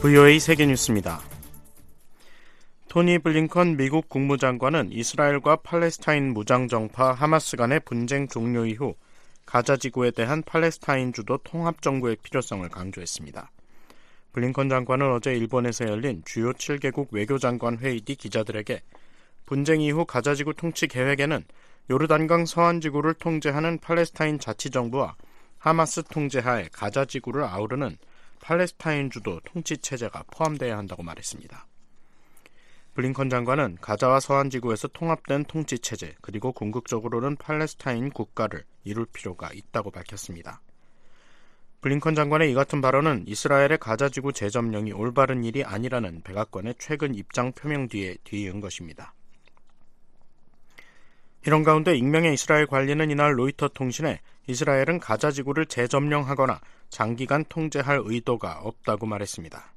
VOA 세계뉴스입니다. 토니 블링컨 미국 국무장관은 이스라엘과 팔레스타인 무장정파 하마스 간의 분쟁 종료 이후 가자 지구에 대한 팔레스타인 주도 통합 정부의 필요성을 강조했습니다. 블링컨 장관은 어제 일본에서 열린 주요 7개국 외교장관 회의 뒤 기자들에게 분쟁 이후 가자 지구 통치 계획에는 요르단강 서안 지구를 통제하는 팔레스타인 자치정부와 하마스 통제하에 가자 지구를 아우르는 팔레스타인 주도 통치 체제가 포함돼야 한다고 말했습니다. 블링컨 장관은 가자와 서한 지구에서 통합된 통치 체제 그리고 궁극적으로는 팔레스타인 국가를 이룰 필요가 있다고 밝혔습니다. 블링컨 장관의 이 같은 발언은 이스라엘의 가자 지구 재점령이 올바른 일이 아니라는 백악관의 최근 입장 표명 뒤에 뒤이은 것입니다. 이런 가운데 익명의 이스라엘 관리는 이날 로이터 통신에 이스라엘은 가자 지구를 재점령하거나 장기간 통제할 의도가 없다고 말했습니다.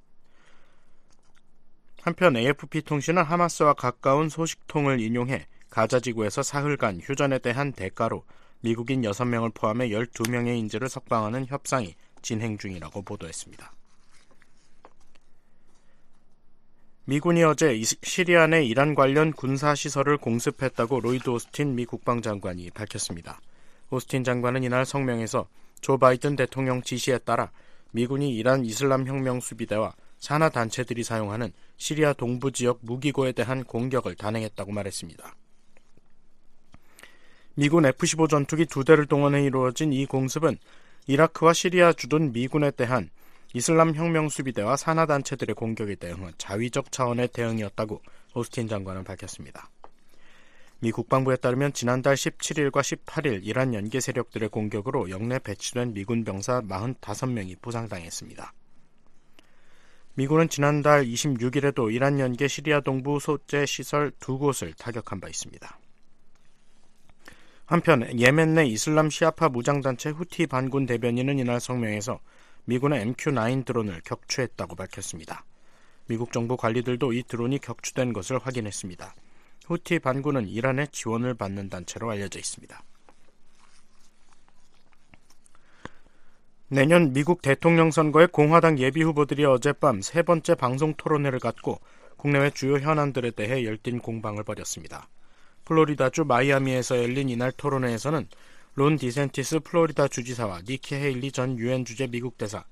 한편 AFP 통신은 하마스와 가까운 소식통을 인용해 가자 지구에서 사흘간 휴전에 대한 대가로 미국인 6명을 포함해 12명의 인질을 석방하는 협상이 진행 중이라고 보도했습니다. 미군이 어제 시리아 내 이란 관련 군사시설을 공습했다고 로이드 오스틴 미 국방장관이 밝혔습니다. 오스틴 장관은 이날 성명에서 조 바이든 대통령 지시에 따라 미군이 이란 이슬람 혁명 수비대와 산하 단체들이 사용하는 시리아 동부 지역 무기고에 대한 공격을 단행했다고 말했습니다. 미군 F-15 전투기 두 대를 동원해 이루어진 이 공습은 이라크와 시리아 주둔 미군에 대한 이슬람 혁명 수비대와 산하 단체들의 공격에 대응한 자위적 차원의 대응이었다고 오스틴 장관은 밝혔습니다. 미 국방부에 따르면 지난달 17일과 18일 이란 연계 세력들의 공격으로 영내 배치된 미군 병사 45명이 부상당했습니다. 미군은 지난달 26일에도 이란 연계 시리아 동부 소재 시설 두 곳을 타격한 바 있습니다. 한편 예멘 내 이슬람 시아파 무장단체 후티 반군 대변인은 이날 성명에서 미군의 MQ-9 드론을 격추했다고 밝혔습니다. 미국 정부 관리들도 이 드론이 격추된 것을 확인했습니다. 후티 반군은 이란의 지원을 받는 단체로 알려져 있습니다. 내년 미국 대통령 선거에 공화당 예비 후보들이 어젯밤 세 번째 방송 토론회를 갖고 국내외 주요 현안들에 대해 열띤 공방을 벌였습니다. 플로리다주 마이아미에서 열린 이날 토론회에서는 론 디센티스 플로리다 주지사와 니키 헤일리 전 유엔 주재 미국 대사,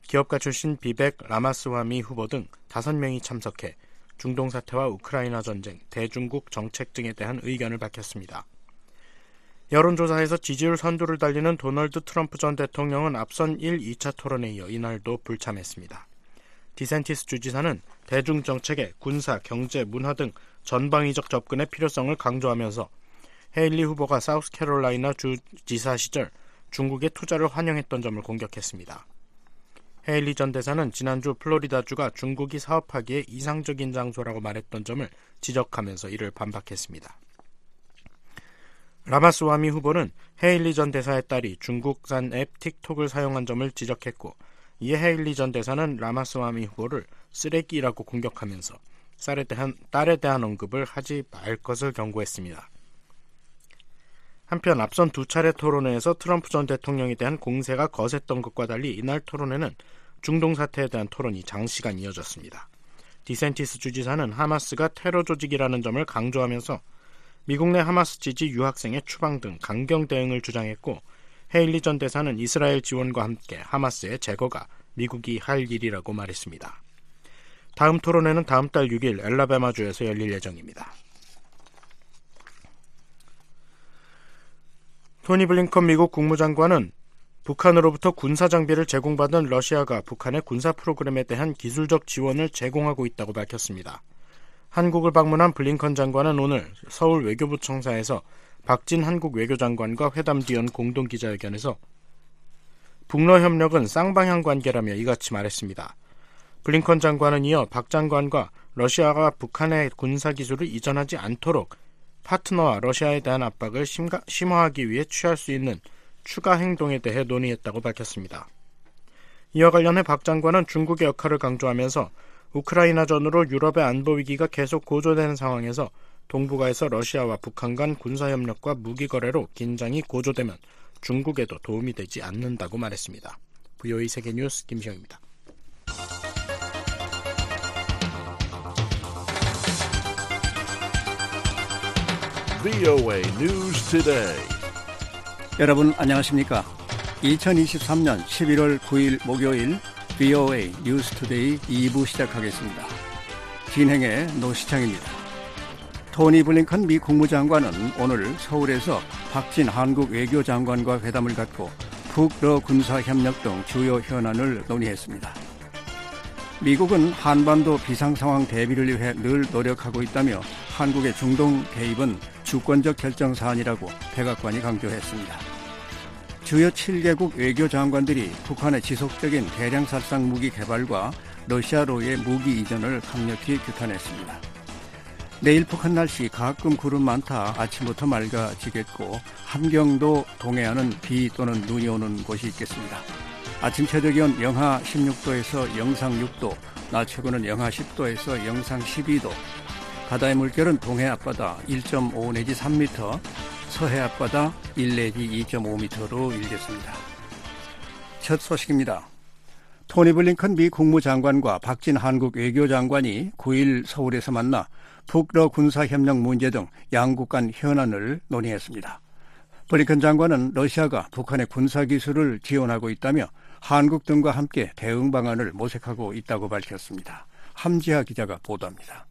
기업가 출신 비백 라마스와미 후보 등 다섯 명이 참석해 중동 사태와 우크라이나 전쟁, 대중국 정책 등에 대한 의견을 밝혔습니다. 여론조사에서 지지율 선두를 달리는 도널드 트럼프 전 대통령은 앞선 1, 2차 토론에 이어 이날도 불참했습니다. 디센티스 주지사는 대중 정책의 군사, 경제, 문화 등 전방위적 접근의 필요성을 강조하면서 헤일리 후보가 사우스캐롤라이나 주 지사 시절 중국의 투자를 환영했던 점을 공격했습니다. 헤일리 전 대사는 지난주 플로리다주가 중국이 사업하기에 이상적인 장소라고 말했던 점을 지적하면서 이를 반박했습니다. 라마스와미 후보는 헤일리 전 대사의 딸이 중국산 앱 틱톡을 사용한 점을 지적했고 이에 헤일리 전 대사는 라마스와미 후보를 쓰레기라고 공격하면서 딸에 대한, 딸에 대한 언급을 하지 말 것을 경고했습니다. 한편 앞선 두 차례 토론회에서 트럼프 전 대통령에 대한 공세가 거셌던 것과 달리 이날 토론회는 중동 사태에 대한 토론이 장시간 이어졌습니다. 디센티스 주지사는 하마스가 테러 조직이라는 점을 강조하면서 미국 내 하마스 지지 유학생의 추방 등 강경 대응을 주장했고 헤일리 전 대사는 이스라엘 지원과 함께 하마스의 제거가 미국이 할 일이라고 말했습니다. 다음 토론회는 다음 달 6일 엘라베마주에서 열릴 예정입니다. 토니 블링컨 미국 국무장관은 북한으로부터 군사 장비를 제공받은 러시아가 북한의 군사 프로그램에 대한 기술적 지원을 제공하고 있다고 밝혔습니다. 한국을 방문한 블링컨 장관은 오늘 서울 외교부 청사에서 박진 한국 외교장관과 회담 뒤 연 공동 기자회견에서 북러 협력은 쌍방향 관계라며 이같이 말했습니다. 블링컨 장관은 이어 박 장관과 러시아가 북한의 군사 기술을 이전하지 않도록 파트너와 러시아에 대한 압박을 심가, 심화하기 위해 취할 수 있는 추가 행동에 대해 논의했다고 밝혔습니다. 이와 관련해 박 장관은 중국의 역할을 강조하면서 우크라이나전으로 유럽의 안보 위기가 계속 고조되는 상황에서 동북아에서 러시아와 북한 간 군사협력과 무기거래로 긴장이 고조되면 중국에도 도움이 되지 않는다고 말했습니다. VOA 세계뉴스 김시영입니다. VOA News Today. 여러분 안녕하십니까? 2023년 11월 9일 목요일 VOA 뉴스 투데이 2부 시작하겠습니다. 진행에 노시창입니다. 토니 블링컨 미 국무장관은 오늘 서울에서 박진 한국 외교장관과 회담을 갖고 북러 군사 협력 등 주요 현안을 논의했습니다. 미국은 한반도 비상 상황 대비를 위해 늘 노력하고 있다며 한국의 중동 개입은 주권적 결정 사안이라고 백악관이 강조했습니다. 주요 7개국 외교 장관들이 북한의 지속적인 대량 살상 무기 개발과 러시아로의 무기 이전을 강력히 규탄했습니다. 내일 북한 날씨 가끔 구름 많다 아침부터 맑아지겠고 함경도 동해안은 비 또는 눈이 오는 곳이 있겠습니다. 아침 최저 기온 영하 16도에서 영상 6도, 낮 최고는 영하 10도에서 영상 12도. 바다의 물결은 동해 앞바다 1.5 내지 3m, 서해 앞바다 1 내지 2.5m로 일겠습니다. 첫 소식입니다. 토니 블링컨 미 국무장관과 박진 한국 외교장관이 9일 서울에서 만나 북러 군사협력 문제 등 양국 간 현안을 논의했습니다. 블링컨 장관은 러시아가 북한의 군사기술을 지원하고 있다며 한국 등과 함께 대응 방안을 모색하고 있다고 밝혔습니다. 함지하 기자가 보도합니다.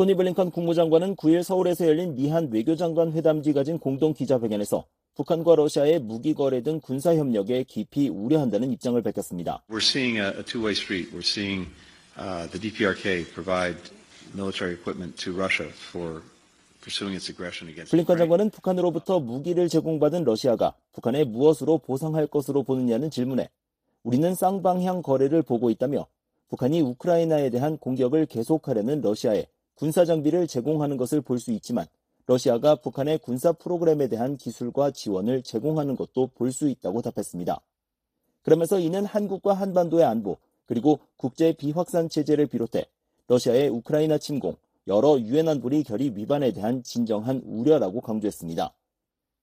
토니 블링컨 국무장관은 9일 서울에서 열린 미한 외교장관 회담 뒤 가진 공동 기자회견에서 북한과 러시아의 무기 거래 등 군사 협력에 깊이 우려한다는 입장을 밝혔습니다. We're seeing a, two-way street. We're seeing uh, the DPRK provide military equipment to Russia for 블링컨. 장관은 북한으로부터 무기를 제공받은 러시아가 북한에 무엇으로 보상할 것으로 보느냐는 질문에 우리는 쌍방향 거래를 보고 있다며 북한이 우크라이나에 대한 공격을 계속하려는 러시아에 군사 장비를 제공하는 것을 볼 수 있지만 러시아가 북한의 군사 프로그램에 대한 기술과 지원을 제공하는 것도 볼 수 있다고 답했습니다. 그러면서 이는 한국과 한반도의 안보 그리고 국제 비확산 체제를 비롯해 러시아의 우크라이나 침공, 여러 유엔 안보리 결의 위반에 대한 진정한 우려라고 강조했습니다.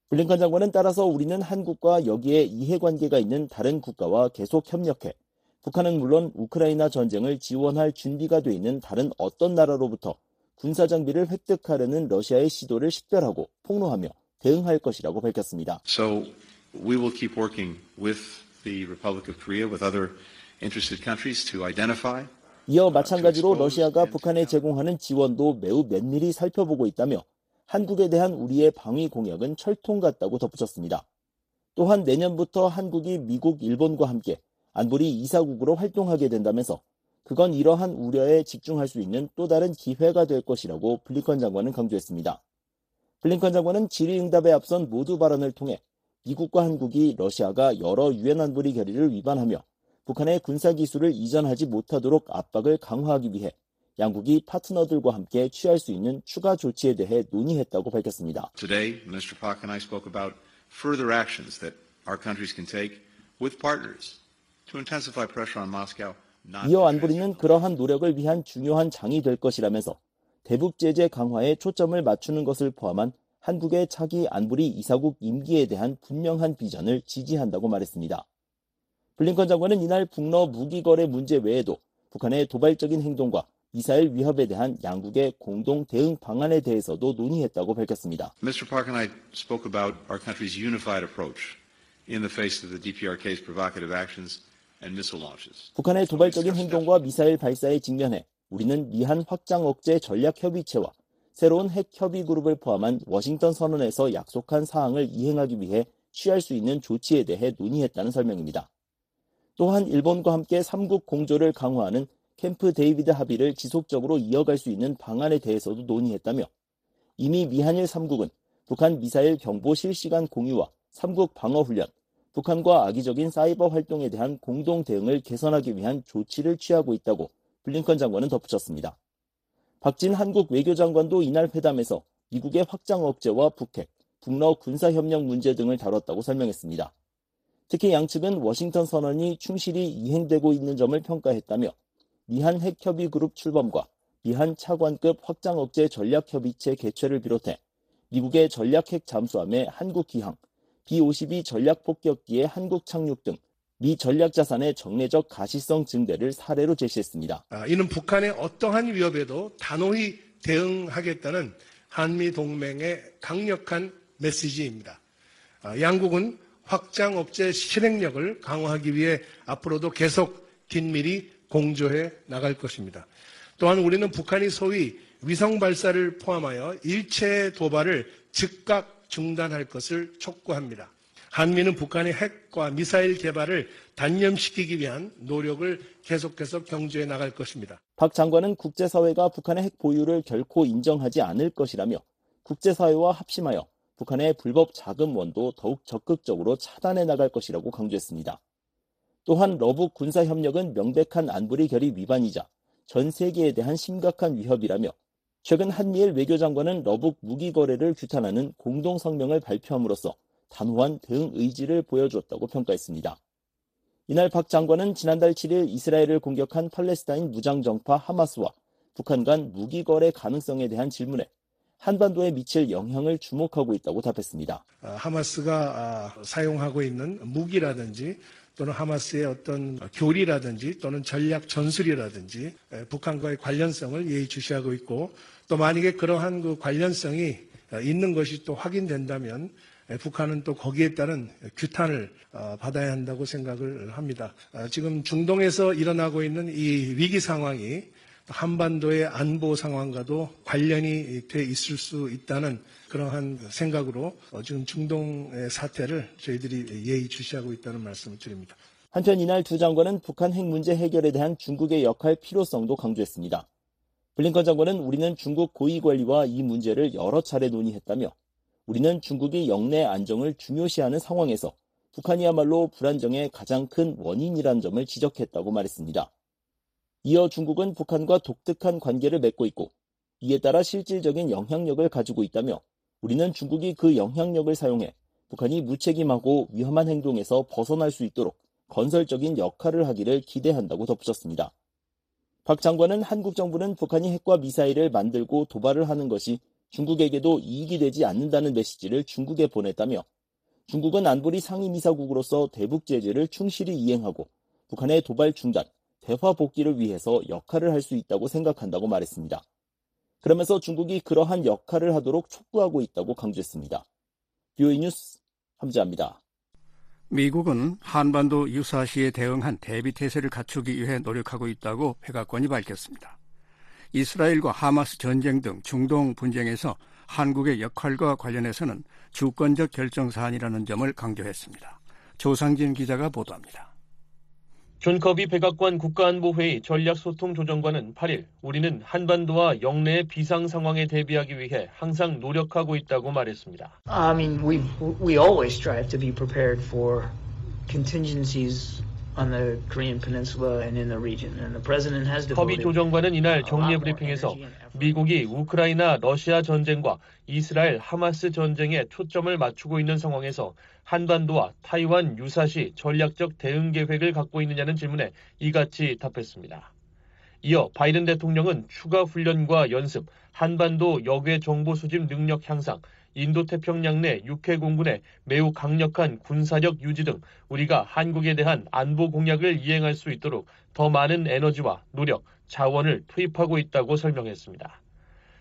블링컨 장관은 따라서 우리는 한국과 여기에 이해관계가 있는 다른 국가와 계속 협력해 북한은 물론 우크라이나 전쟁을 지원할 준비가 돼 있는 다른 어떤 나라로부터 군사 장비를 획득하려는 러시아의 시도를 식별하고 폭로하며 대응할 것이라고 밝혔습니다. So we will keep working with the Republic of Korea, with other interested countries to identify 이어 마찬가지로 러시아가 북한에 제공하는 지원도 매우 면밀히 살펴보고 있다며 한국에 대한 우리의 방위 공약은 철통 같다고 덧붙였습니다. 또한 내년부터 한국이 미국, 일본과 함께 안보리 이사국으로 활동하게 된다면서 그건 이러한 우려에 집중할 수 있는 또 다른 기회가 될 것이라고 블링컨 장관은 강조했습니다. 블링컨 장관은 질의응답에 앞선 모두 발언을 통해 미국과 한국이 러시아가 여러 유엔 안보리 결의를 위반하며 북한의 군사 기술을 이전하지 못하도록 압박을 강화하기 위해 양국이 파트너들과 함께 취할 수 있는 추가 조치에 대해 논의했다고 밝혔습니다. Today, Minister Pak and I spoke about further actions that our countries can take with partners to intensify pressure on Moscow. 이어 안보리는 그러한 노력을 위한 중요한 장이 될 것이라면서 대북 제재 강화에 초점을 맞추는 것을 포함한 한국의 차기 안보리 이사국 임기에 대한 분명한 비전을 지지한다고 말했습니다. 블링컨 장관은 이날 북러 무기 거래 문제 외에도 북한의 도발적인 행동과 미사일 위협에 대한 양국의 공동 대응 방안에 대해서도 논의했다고 밝혔습니다. Mr. Park and I spoke about our country's unified approach in the face of the DPRK's provocative actions. 북한의 도발적인 행동과 미사일 발사에 직면해 우리는 미한 확장 억제 전략 협의체와 새로운 핵 협의 그룹을 포함한 워싱턴 선언에서 약속한 사항을 이행하기 위해 취할 수 있는 조치에 대해 논의했다는 설명입니다. 또한 일본과 함께 3국 공조를 강화하는 캠프 데이비드 합의를 지속적으로 이어갈 수 있는 방안에 대해서도 논의했다며 이미 미한일 3국은 북한 미사일 경보 실시간 공유와 3국 방어 훈련, 북한과 악의적인 사이버 활동에 대한 공동 대응을 개선하기 위한 조치를 취하고 있다고 블링컨 장관은 덧붙였습니다. 박진 한국 외교장관도 이날 회담에서 미국의 확장 억제와 북핵, 북러 군사협력 문제 등을 다뤘다고 설명했습니다. 특히 양측은 워싱턴 선언이 충실히 이행되고 있는 점을 평가했다며 미한 핵협의 그룹 출범과 미한 차관급 확장 억제 전략 협의체 개최를 비롯해 미국의 전략 핵 잠수함의 한국 기항, B-52 전략 폭격기의 한국 착륙 등 미 전략자산의 정례적 가시성 증대를 사례로 제시했습니다. 아, 이는 북한의 어떠한 위협에도 단호히 대응하겠다는 한미 동맹의 강력한 메시지입니다. 아, 양국은 확장 억제 실행력을 강화하기 위해 앞으로도 계속 긴밀히 공조해 나갈 것입니다. 또한 우리는 북한이 소위 위성 발사를 포함하여 일체 도발을 즉각 중단할 것을 촉구합니다. 한미는 북한의 핵과 미사일 개발을 단념시키기 위한 노력을 계속해서 경주해 나갈 것입니다. 박 장관은 국제사회가 북한의 핵 보유를 결코 인정하지 않을 것이라며 국제사회와 합심하여 북한의 불법 자금원도 더욱 적극적으로 차단해 나갈 것이라고 강조했습니다. 또한 러북 군사협력은 명백한 안보리 결의 위반이자 전 세계에 대한 심각한 위협이라며 최근 한미일 외교장관은 러북 무기 거래를 규탄하는 공동 성명을 발표함으로써 단호한 대응 의지를 보여주었다고 평가했습니다. 이날 박 장관은 지난달 7일 이스라엘을 공격한 팔레스타인 무장정파 하마스와 북한 간 무기 거래 가능성에 대한 질문에 한반도에 미칠 영향을 주목하고 있다고 답했습니다. 아, 하마스가 아, 사용하고 있는 무기라든지 또는 하마스의 어떤 교리라든지 또는 전략 전술이라든지 북한과의 관련성을 예의주시하고 있고 또 만약에 그러한 그 관련성이 있는 것이 또 확인된다면 북한은 또 거기에 따른 규탄을 어, 받아야 한다고 생각을 합니다. 아, 지금 중동에서 일어나고 있는 이 위기 상황이 한반도의 안보 상황과도 관련이 돼 있을 수 있다는 그러한 생각으로 어, 지금 중동의 사태를 저희들이 예의주시하고 있다는 말씀을 드립니다. 한편 이날 두 장관은 북한 핵 문제 해결에 대한 중국의 역할 필요성도 강조했습니다. 블링컨 장관은 우리는 중국 고위 관리와 이 문제를 여러 차례 논의했다며 우리는 중국이 영내 안정을 중요시하는 상황에서 북한이야말로 불안정의 가장 큰 원인이라는 점을 지적했다고 말했습니다. 이어 중국은 북한과 독특한 관계를 맺고 있고 이에 따라 실질적인 영향력을 가지고 있다며 우리는 중국이 그 영향력을 사용해 북한이 무책임하고 위험한 행동에서 벗어날 수 있도록 건설적인 역할을 하기를 기대한다고 덧붙였습니다. 박 장관은 한국 정부는 북한이 핵과 미사일을 만들고 도발을 하는 것이 중국에게도 이익이 되지 않는다는 메시지를 중국에 보냈다며 중국은 안보리 상임이사국으로서 대북 제재를 충실히 이행하고 북한의 도발 중단, 대화 복귀를 위해서 역할을 할 수 있다고 생각한다고 말했습니다. 그러면서 중국이 그러한 역할을 하도록 촉구하고 있다고 강조했습니다. 뷰이 뉴스 함지합니다. 미국은 한반도 유사시에 대응한 대비 태세를 갖추기 위해 노력하고 있다고 백악관이 밝혔습니다. 이스라엘과 하마스 전쟁 등 중동 분쟁에서 한국의 역할과 관련해서는 주권적 결정 사안이라는 점을 강조했습니다. 조상진 기자가 보도합니다. 존 커비 백악관 국가안보회의 전략소통조정관은 8일 우리는 한반도와 역내의 비상 상황에 대비하기 위해 항상 노력하고 있다고 말했습니다. I mean, we we always strive to be prepared for contingencies on the Korean Peninsula and in the region. And the president has 커비 조정관은 이날 정례 브리핑에서 미국이 우크라이나 러시아 전쟁과 이스라엘 하마스 전쟁에 초점을 맞추고 있는 상황에서 한반도와 타이완 유사시 전략적 대응 계획을 갖고 있느냐는 질문에 이같이 답했습니다. 이어 바이든 대통령은 추가 훈련과 연습, 한반도 역외 정보 수집 능력 향상, 인도태평양 내 육해 공군의 매우 강력한 군사력 유지 등 우리가 한국에 대한 안보 공약을 이행할 수 있도록 더 많은 에너지와 노력, 자원을 투입하고 있다고 설명했습니다.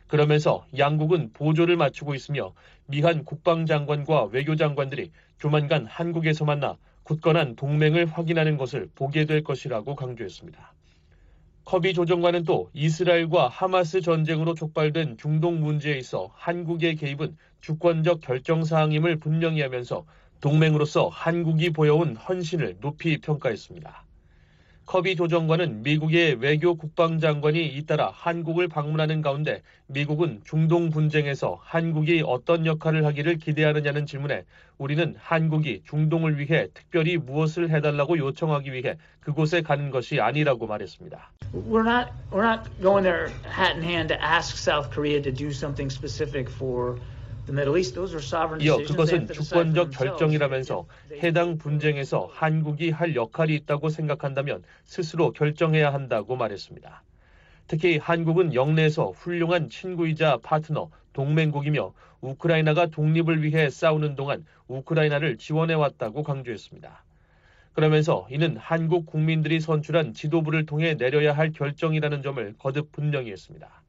그러면서 양국은 보조를 맞추고 있으며 미한 국방장관과 외교장관들이 조만간 한국에서 만나 굳건한 동맹을 확인하는 것을 보게 될 것이라고 강조했습니다. 커비 조정관은 또 이스라엘과 하마스 전쟁으로 촉발된 중동 문제에 있어 한국의 개입은 주권적 결정사항임을 분명히 하면서 동맹으로서 한국이 보여온 헌신을 높이 평가했습니다. 커비 조정관은 미국의 외교 국방장관이 잇따라 한국을 방문하는 가운데 미국은 중동 분쟁에서 한국이 어떤 역할을 하기를 기대하느냐는 질문에 우리는 한국이 중동을 위해 특별히 무엇을 해달라고 요청하기 위해 그곳에 가는 것이 아니라고 말했습니다. We're not we're not going there hat in hand to ask South Korea to do something specific for 이어 그것은 주권적 결정이라면서 해당 분쟁에서 한국이 할 역할이 있다고 생각한다면 스스로 결정해야 한다고 말했습니다. 특히 한국은 영내에서 훌륭한 친구이자 파트너, 동맹국이며 우크라이나가 독립을 위해 싸우는 동안 우크라이나를 지원해왔다고 강조했습니다. 그러면서 이는 한국 국민들이 선출한 지도부를 통해 내려야 할 결정이라는 점을 거듭 분명히 했습니다.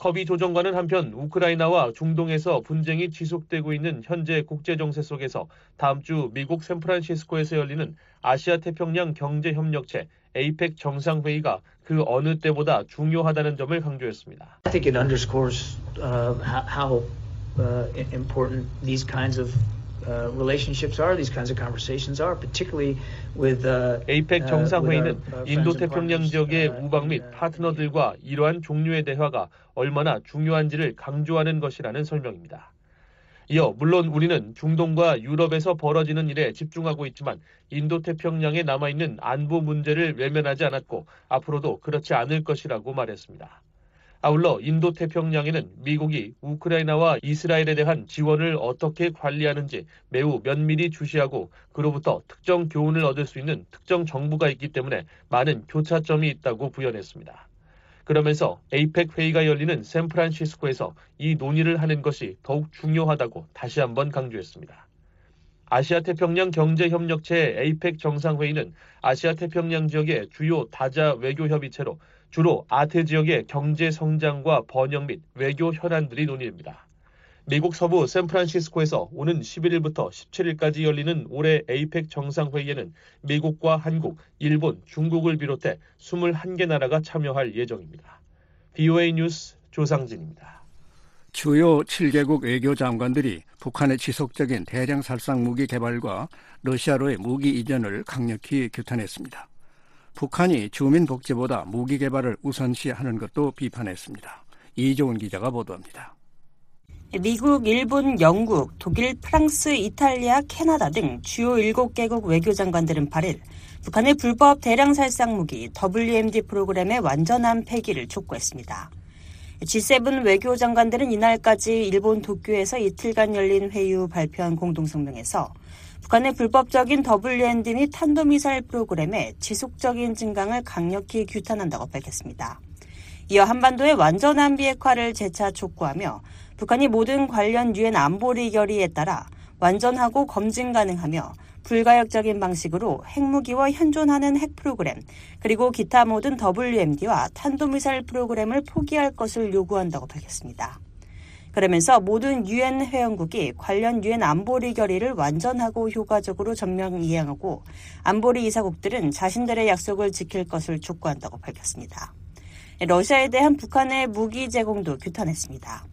커비 조정관은 한편 우크라이나와 중동에서 분쟁이 지속되고 있는 현재 국제 정세 속에서 다음 주 미국 샌프란시스코에서 열리는 아시아 태평양 경제 협력체 에이펙 정상회의가 그 어느 때보다 중요하다는 점을 강조했습니다. I think it underscores uh, how uh, important these kinds of Uh, relationships are, these kinds of conversations are, particularly with uh, 에이펙 정상회의는 인도 태평양 지역의 우방 및 파트너들과 이러한 종류의 대화가 얼마나 중요한지를 강조하는 것이라는 설명입니다. 이어 물론 우리는 중동과 유럽에서 벌어지는 일에 집중하고 있지만 인도 태평양에 남아 있는 안보 문제를 외면하지 않았고 앞으로도 그렇지 않을 것이라고 말했습니다. 아울러 인도 태평양에는 미국이 우크라이나와 이스라엘에 대한 지원을 어떻게 관리하는지 매우 면밀히 주시하고 그로부터 특정 교훈을 얻을 수 있는 특정 정부가 있기 때문에 많은 교차점이 있다고 부연했습니다. 그러면서 에이펙 회의가 열리는 샌프란시스코에서 이 논의를 하는 것이 더욱 중요하다고 다시 한번 강조했습니다. 아시아 태평양 경제협력체 에이펙 정상회의는 아시아 태평양 지역의 주요 다자 외교 협의체로 주로 아태 지역의 경제 성장과 번영 및 외교 현안들이 논의됩니다. 미국 서부 샌프란시스코에서 오는 11일부터 17일까지 열리는 올해 에이펙 정상회의에는 미국과 한국, 일본, 중국을 비롯해 21개 나라가 참여할 예정입니다. BOA 뉴스 조상진입니다. 주요 7개국 외교 장관들이 북한의 지속적인 대량 살상 무기 개발과 러시아로의 무기 이전을 강력히 규탄했습니다. 북한이 주민 복지보다 무기 개발을 우선시하는 것도 비판했습니다. 이종훈 기자가 보도합니다. 미국, 일본, 영국, 독일, 프랑스, 이탈리아, 캐나다 등 주요 7개국 외교장관들은 8일 북한의 불법 대량 살상 무기 WMD 프로그램의 완전한 폐기를 촉구했습니다. G7 외교장관들은 이날까지 일본 도쿄에서 이틀간 열린 회의 후 발표한 공동성명에서 북한의 불법적인 WMD 및 탄도미사일 프로그램의 지속적인 증강을 강력히 규탄한다고 밝혔습니다. 이어 한반도의 완전한 비핵화를 재차 촉구하며 북한이 모든 관련 유엔 안보리 결의에 따라 완전하고 검증 가능하며 불가역적인 방식으로 핵무기와 현존하는 핵 프로그램 그리고 기타 모든 WMD와 탄도미사일 프로그램을 포기할 것을 요구한다고 밝혔습니다. 그러면서 모든 유엔 회원국이 관련 유엔 안보리 결의를 완전하고 효과적으로 전면 이행하고 안보리 이사국들은 자신들의 약속을 지킬 것을 촉구한다고 밝혔습니다. 러시아에 대한 북한의 무기 제공도 규탄했습니다.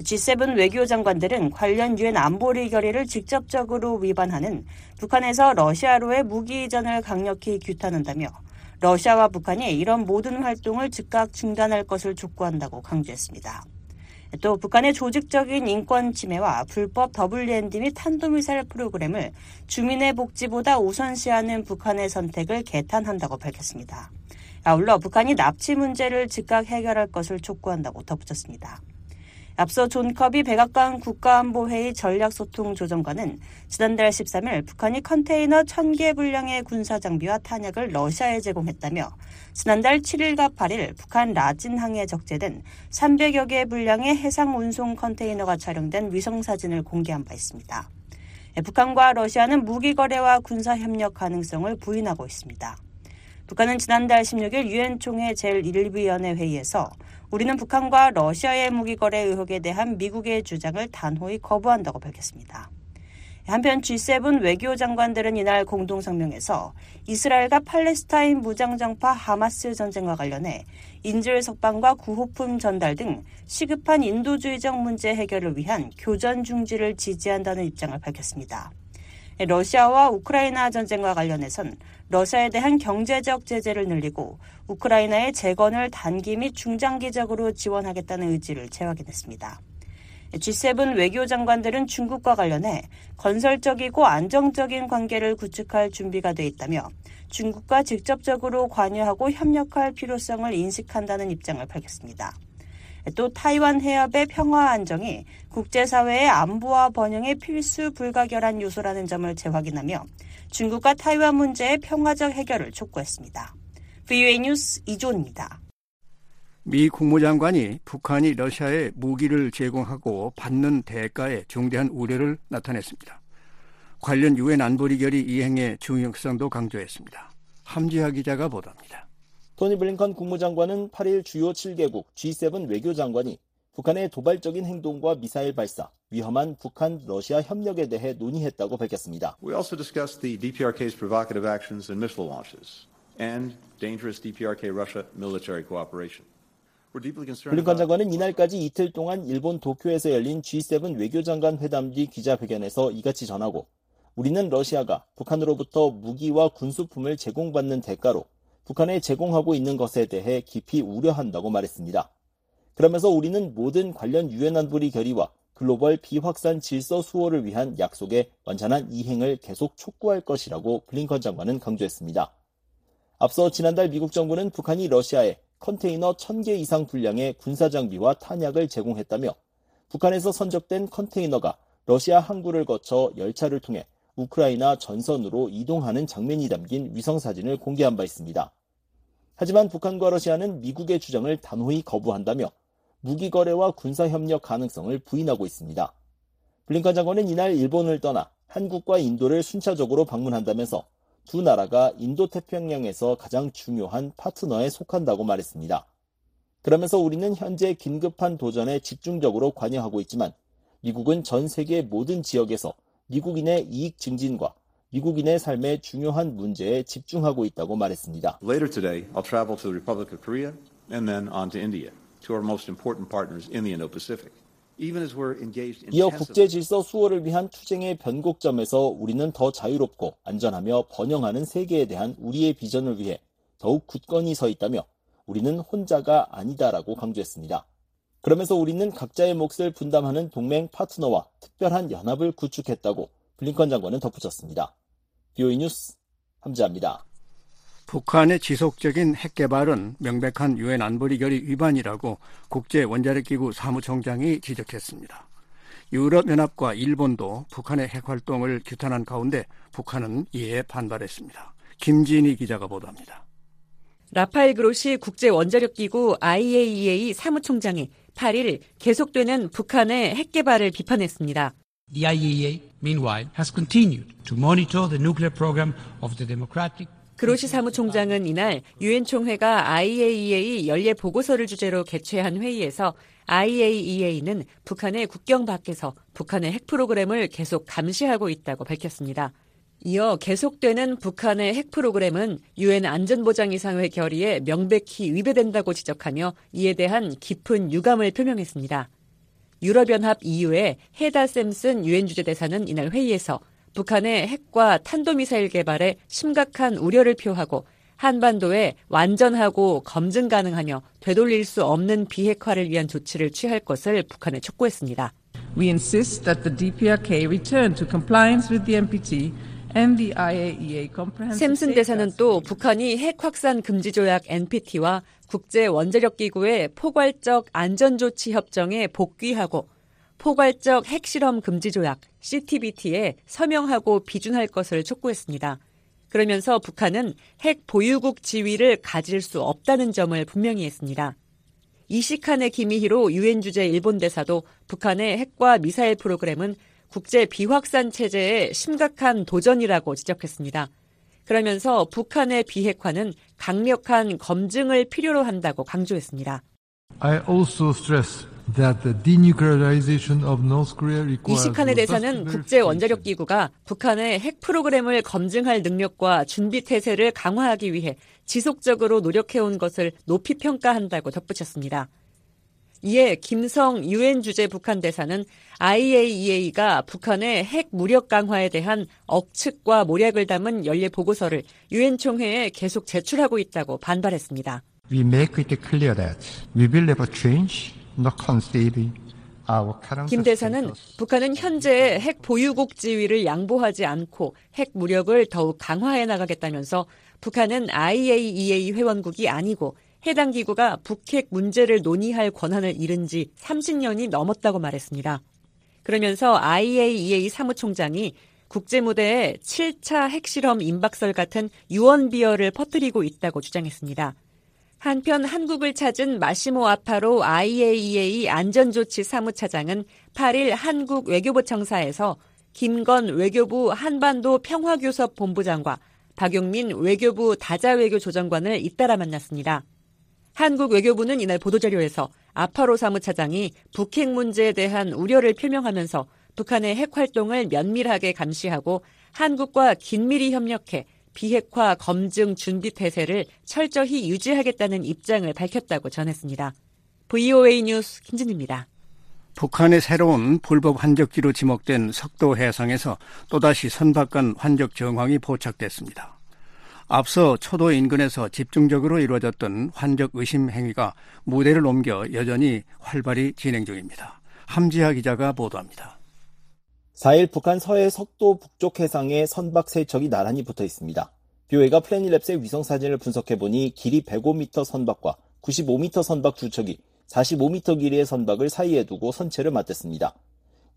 G7 외교장관들은 관련 유엔 안보리 결의를 직접적으로 위반하는 북한에서 러시아로의 무기 이전을 강력히 규탄한다며 러시아와 북한이 이런 모든 활동을 즉각 중단할 것을 촉구한다고 강조했습니다. 또 북한의 조직적인 인권 침해와 불법 WMD 및 탄도미사일 프로그램을 주민의 복지보다 우선시하는 북한의 선택을 개탄한다고 밝혔습니다. 아울러 북한이 납치 문제를 즉각 해결할 것을 촉구한다고 덧붙였습니다. 앞서 존 커비 백악관 국가안보회의 전략소통조정관은 지난달 13일 북한이 컨테이너 1000개 분량의 군사 장비와 탄약을 러시아에 제공했다며 지난달 7일과 8일 북한 라진항에 적재된 300여 개 분량의 해상 운송 컨테이너가 촬영된 위성사진을 공개한 바 있습니다. 북한과 러시아는 무기 거래와 군사 협력 가능성을 부인하고 있습니다. 북한은 지난달 16일 유엔 총회 제1위원회 회의에서 우리는 북한과 러시아의 무기 거래 의혹에 대한 미국의 주장을 단호히 거부한다고 밝혔습니다. 한편 G7 외교 장관들은 이날 공동 성명에서 이스라엘과 팔레스타인 무장정파 하마스 전쟁과 관련해 인질 석방과 구호품 전달 등 시급한 인도주의적 문제 해결을 위한 교전 중지를 지지한다는 입장을 밝혔습니다. 러시아와 우크라이나 전쟁과 관련해선 러시아에 대한 경제적 제재를 늘리고 우크라이나의 재건을 단기 및 중장기적으로 지원하겠다는 의지를 재확인했습니다. G7 외교장관들은 중국과 관련해 건설적이고 안정적인 관계를 구축할 준비가 돼 있다며 중국과 직접적으로 관여하고 협력할 필요성을 인식한다는 입장을 밝혔습니다. 또 타이완 해협의 평화 안정이 국제사회의 안보와 번영의 필수 불가결한 요소라는 점을 재확인하며 중국과 타이완 문제의 평화적 해결을 촉구했습니다. VOA 뉴스 이존입니다. 미 국무장관이 북한이 러시아에 무기를 제공하고 받는 대가에 중대한 우려를 나타냈습니다. 관련 유엔 안보리 결의 이행의 중요성도 강조했습니다. 함지하 기자가 보도합니다. 토니 블링컨 국무장관은 8일 주요 7개국 G7 외교장관이 북한의 도발적인 행동과 미사일 발사, 위험한 북한 러시아 협력에 대해 논의했다고 밝혔습니다. We also discussed the DPRK's provocative actions and missile launches and dangerous DPRK Russia military cooperation. 블링컨 장관은 이날까지 이틀 동안 일본 도쿄에서 열린 G7 외교장관 회담 뒤 기자회견에서 이같이 전하고 우리는 러시아가 북한으로부터 무기와 군수품을 제공받는 대가로 북한에 제공하고 있는 것에 대해 깊이 우려한다고 말했습니다. 그러면서 우리는 모든 관련 유엔 안보리 결의와 글로벌 비확산 질서 수호를 위한 약속의 완전한 이행을 계속 촉구할 것이라고 블링컨 장관은 강조했습니다. 앞서 지난달 미국 정부는 북한이 러시아에 컨테이너 1000개 이상 분량의 군사 장비와 탄약을 제공했다며 북한에서 선적된 컨테이너가 러시아 항구를 거쳐 열차를 통해 우크라이나 전선으로 이동하는 장면이 담긴 위성 사진을 공개한 바 있습니다. 하지만 북한과 러시아는 미국의 주장을 단호히 거부한다며 무기 거래와 군사 협력 가능성을 부인하고 있습니다. 블링컨 장관은 이날 일본을 떠나 한국과 인도를 순차적으로 방문한다면서 두 나라가 인도 태평양에서 가장 중요한 파트너에 속한다고 말했습니다. 그러면서 우리는 현재 긴급한 도전에 집중적으로 관여하고 있지만 미국은 전 세계 모든 지역에서 미국인의 이익 증진과 미국인의 삶의 중요한 문제에 집중하고 있다고 말했습니다. Later today, I'll travel to the Republic of Korea and then on to India, 이어 국제 질서 수호를 위한 투쟁의 변곡점에서 우리는 더 자유롭고 안전하며 번영하는 세계에 대한 우리의 비전을 위해 더욱 굳건히 서 있다며 우리는 혼자가 아니다라고 강조했습니다. 그러면서 우리는 각자의 몫을 분담하는 동맹 파트너와 특별한 연합을 구축했다고 블링컨 장관은 덧붙였습니다. 비오이 뉴스 함지아입니다. 북한의 지속적인 핵 개발은 명백한 유엔 안보리 결의 위반이라고 국제 원자력 기구 사무총장이 지적했습니다. 유럽 연합과 일본도 북한의 핵 활동을 규탄한 가운데 북한은 이에 반발했습니다. 김진희 기자가 보도합니다. 라파엘 그로시 국제 원자력 기구 IAEA 사무총장이 8일 계속되는 북한의 핵 개발을 비판했습니다. The IAEA, meanwhile, has continued to monitor the nuclear program of the democratic 그로시 사무총장은 이날 유엔 총회가 IAEA 연례 보고서를 주제로 개최한 회의에서 IAEA는 북한의 국경 밖에서 북한의 핵 프로그램을 계속 감시하고 있다고 밝혔습니다. 이어 계속되는 북한의 핵 프로그램은 유엔 안전보장이사회 결의에 명백히 위배된다고 지적하며 이에 대한 깊은 유감을 표명했습니다. 유럽연합 EU의 헤다 샘슨 유엔 주재 대사는 이날 회의에서 북한의 핵과 탄도미사일 개발에 심각한 우려를 표하고 한반도에 완전하고 검증 가능하며 되돌릴 수 없는 비핵화를 위한 조치를 취할 것을 북한에 촉구했습니다. We insist that the DPRK return to compliance with the NPT 샘슨 대사는 또 북한이 핵 확산 금지 조약 NPT와 국제 원자력 기구의 포괄적 안전 조치 협정에 복귀하고 포괄적 핵실험 금지 조약 CTBT에 서명하고 비준할 것을 촉구했습니다. 그러면서 북한은 핵 보유국 지위를 가질 수 없다는 점을 분명히 했습니다. 이시카네 기미히로 유엔 주재 일본 대사도 북한의 핵과 미사일 프로그램은 국제 비확산 체제의 심각한 도전이라고 지적했습니다. 그러면서 북한의 비핵화는 강력한 검증을 필요로 한다고 강조했습니다. I also stress 이시칸의 대사는 국제 원자력 기구가 북한의 핵 프로그램을 검증할 능력과 준비 태세를 강화하기 위해 지속적으로 노력해온 것을 높이 평가한다고 덧붙였습니다. 이에 김성 유엔 주재 북한 대사는 IAEA가 북한의 핵 무력 강화에 대한 억측과 모략을 담은 연례 보고서를 유엔 총회에 계속 제출하고 있다고 반발했습니다. We make it clear that we will never change 김 대사는 북한은 현재의 핵 보유국 지위를 양보하지 않고 핵 무력을 더욱 강화해 나가겠다면서 북한은 IAEA 회원국이 아니고 해당 기구가 북핵 문제를 논의할 권한을 잃은 지 30년이 넘었다고 말했습니다. 그러면서 IAEA 사무총장이 국제 무대에 7차 핵실험 임박설 같은 유언 비어를 퍼뜨리고 있다고 주장했습니다. 한편 한국을 찾은 마시모 아파로 IAEA 안전조치 사무차장은 8일 한국 외교부 청사에서 김건 외교부 한반도 평화교섭 본부장과 박용민 외교부 다자외교 조정관을 잇따라 만났습니다. 한국 외교부는 이날 보도자료에서 아파로 사무차장이 북핵 문제에 대한 우려를 표명하면서 북한의 핵 활동을 면밀하게 감시하고 한국과 긴밀히 협력해 비핵화 검증 준비 태세를 철저히 유지하겠다는 입장을 밝혔다고 전했습니다. VOA 뉴스 김진입니다. 북한의 새로운 불법 환적지로 지목된 석도 해상에서 또다시 선박간 환적 정황이 포착됐습니다. 앞서 초도 인근에서 집중적으로 이루어졌던 환적 의심 행위가 무대를 옮겨 여전히 활발히 진행 중입니다. 함지하 기자가 보도합니다. 4일 북한 서해 석도 북쪽 해상에 선박 세 척이 나란히 붙어 있습니다. VOA가 플래닛랩스의 위성 사진을 분석해 보니 길이 105m 선박과 95m 선박 두 척이 45m 길이의 선박을 사이에 두고 선체를 맞댔습니다.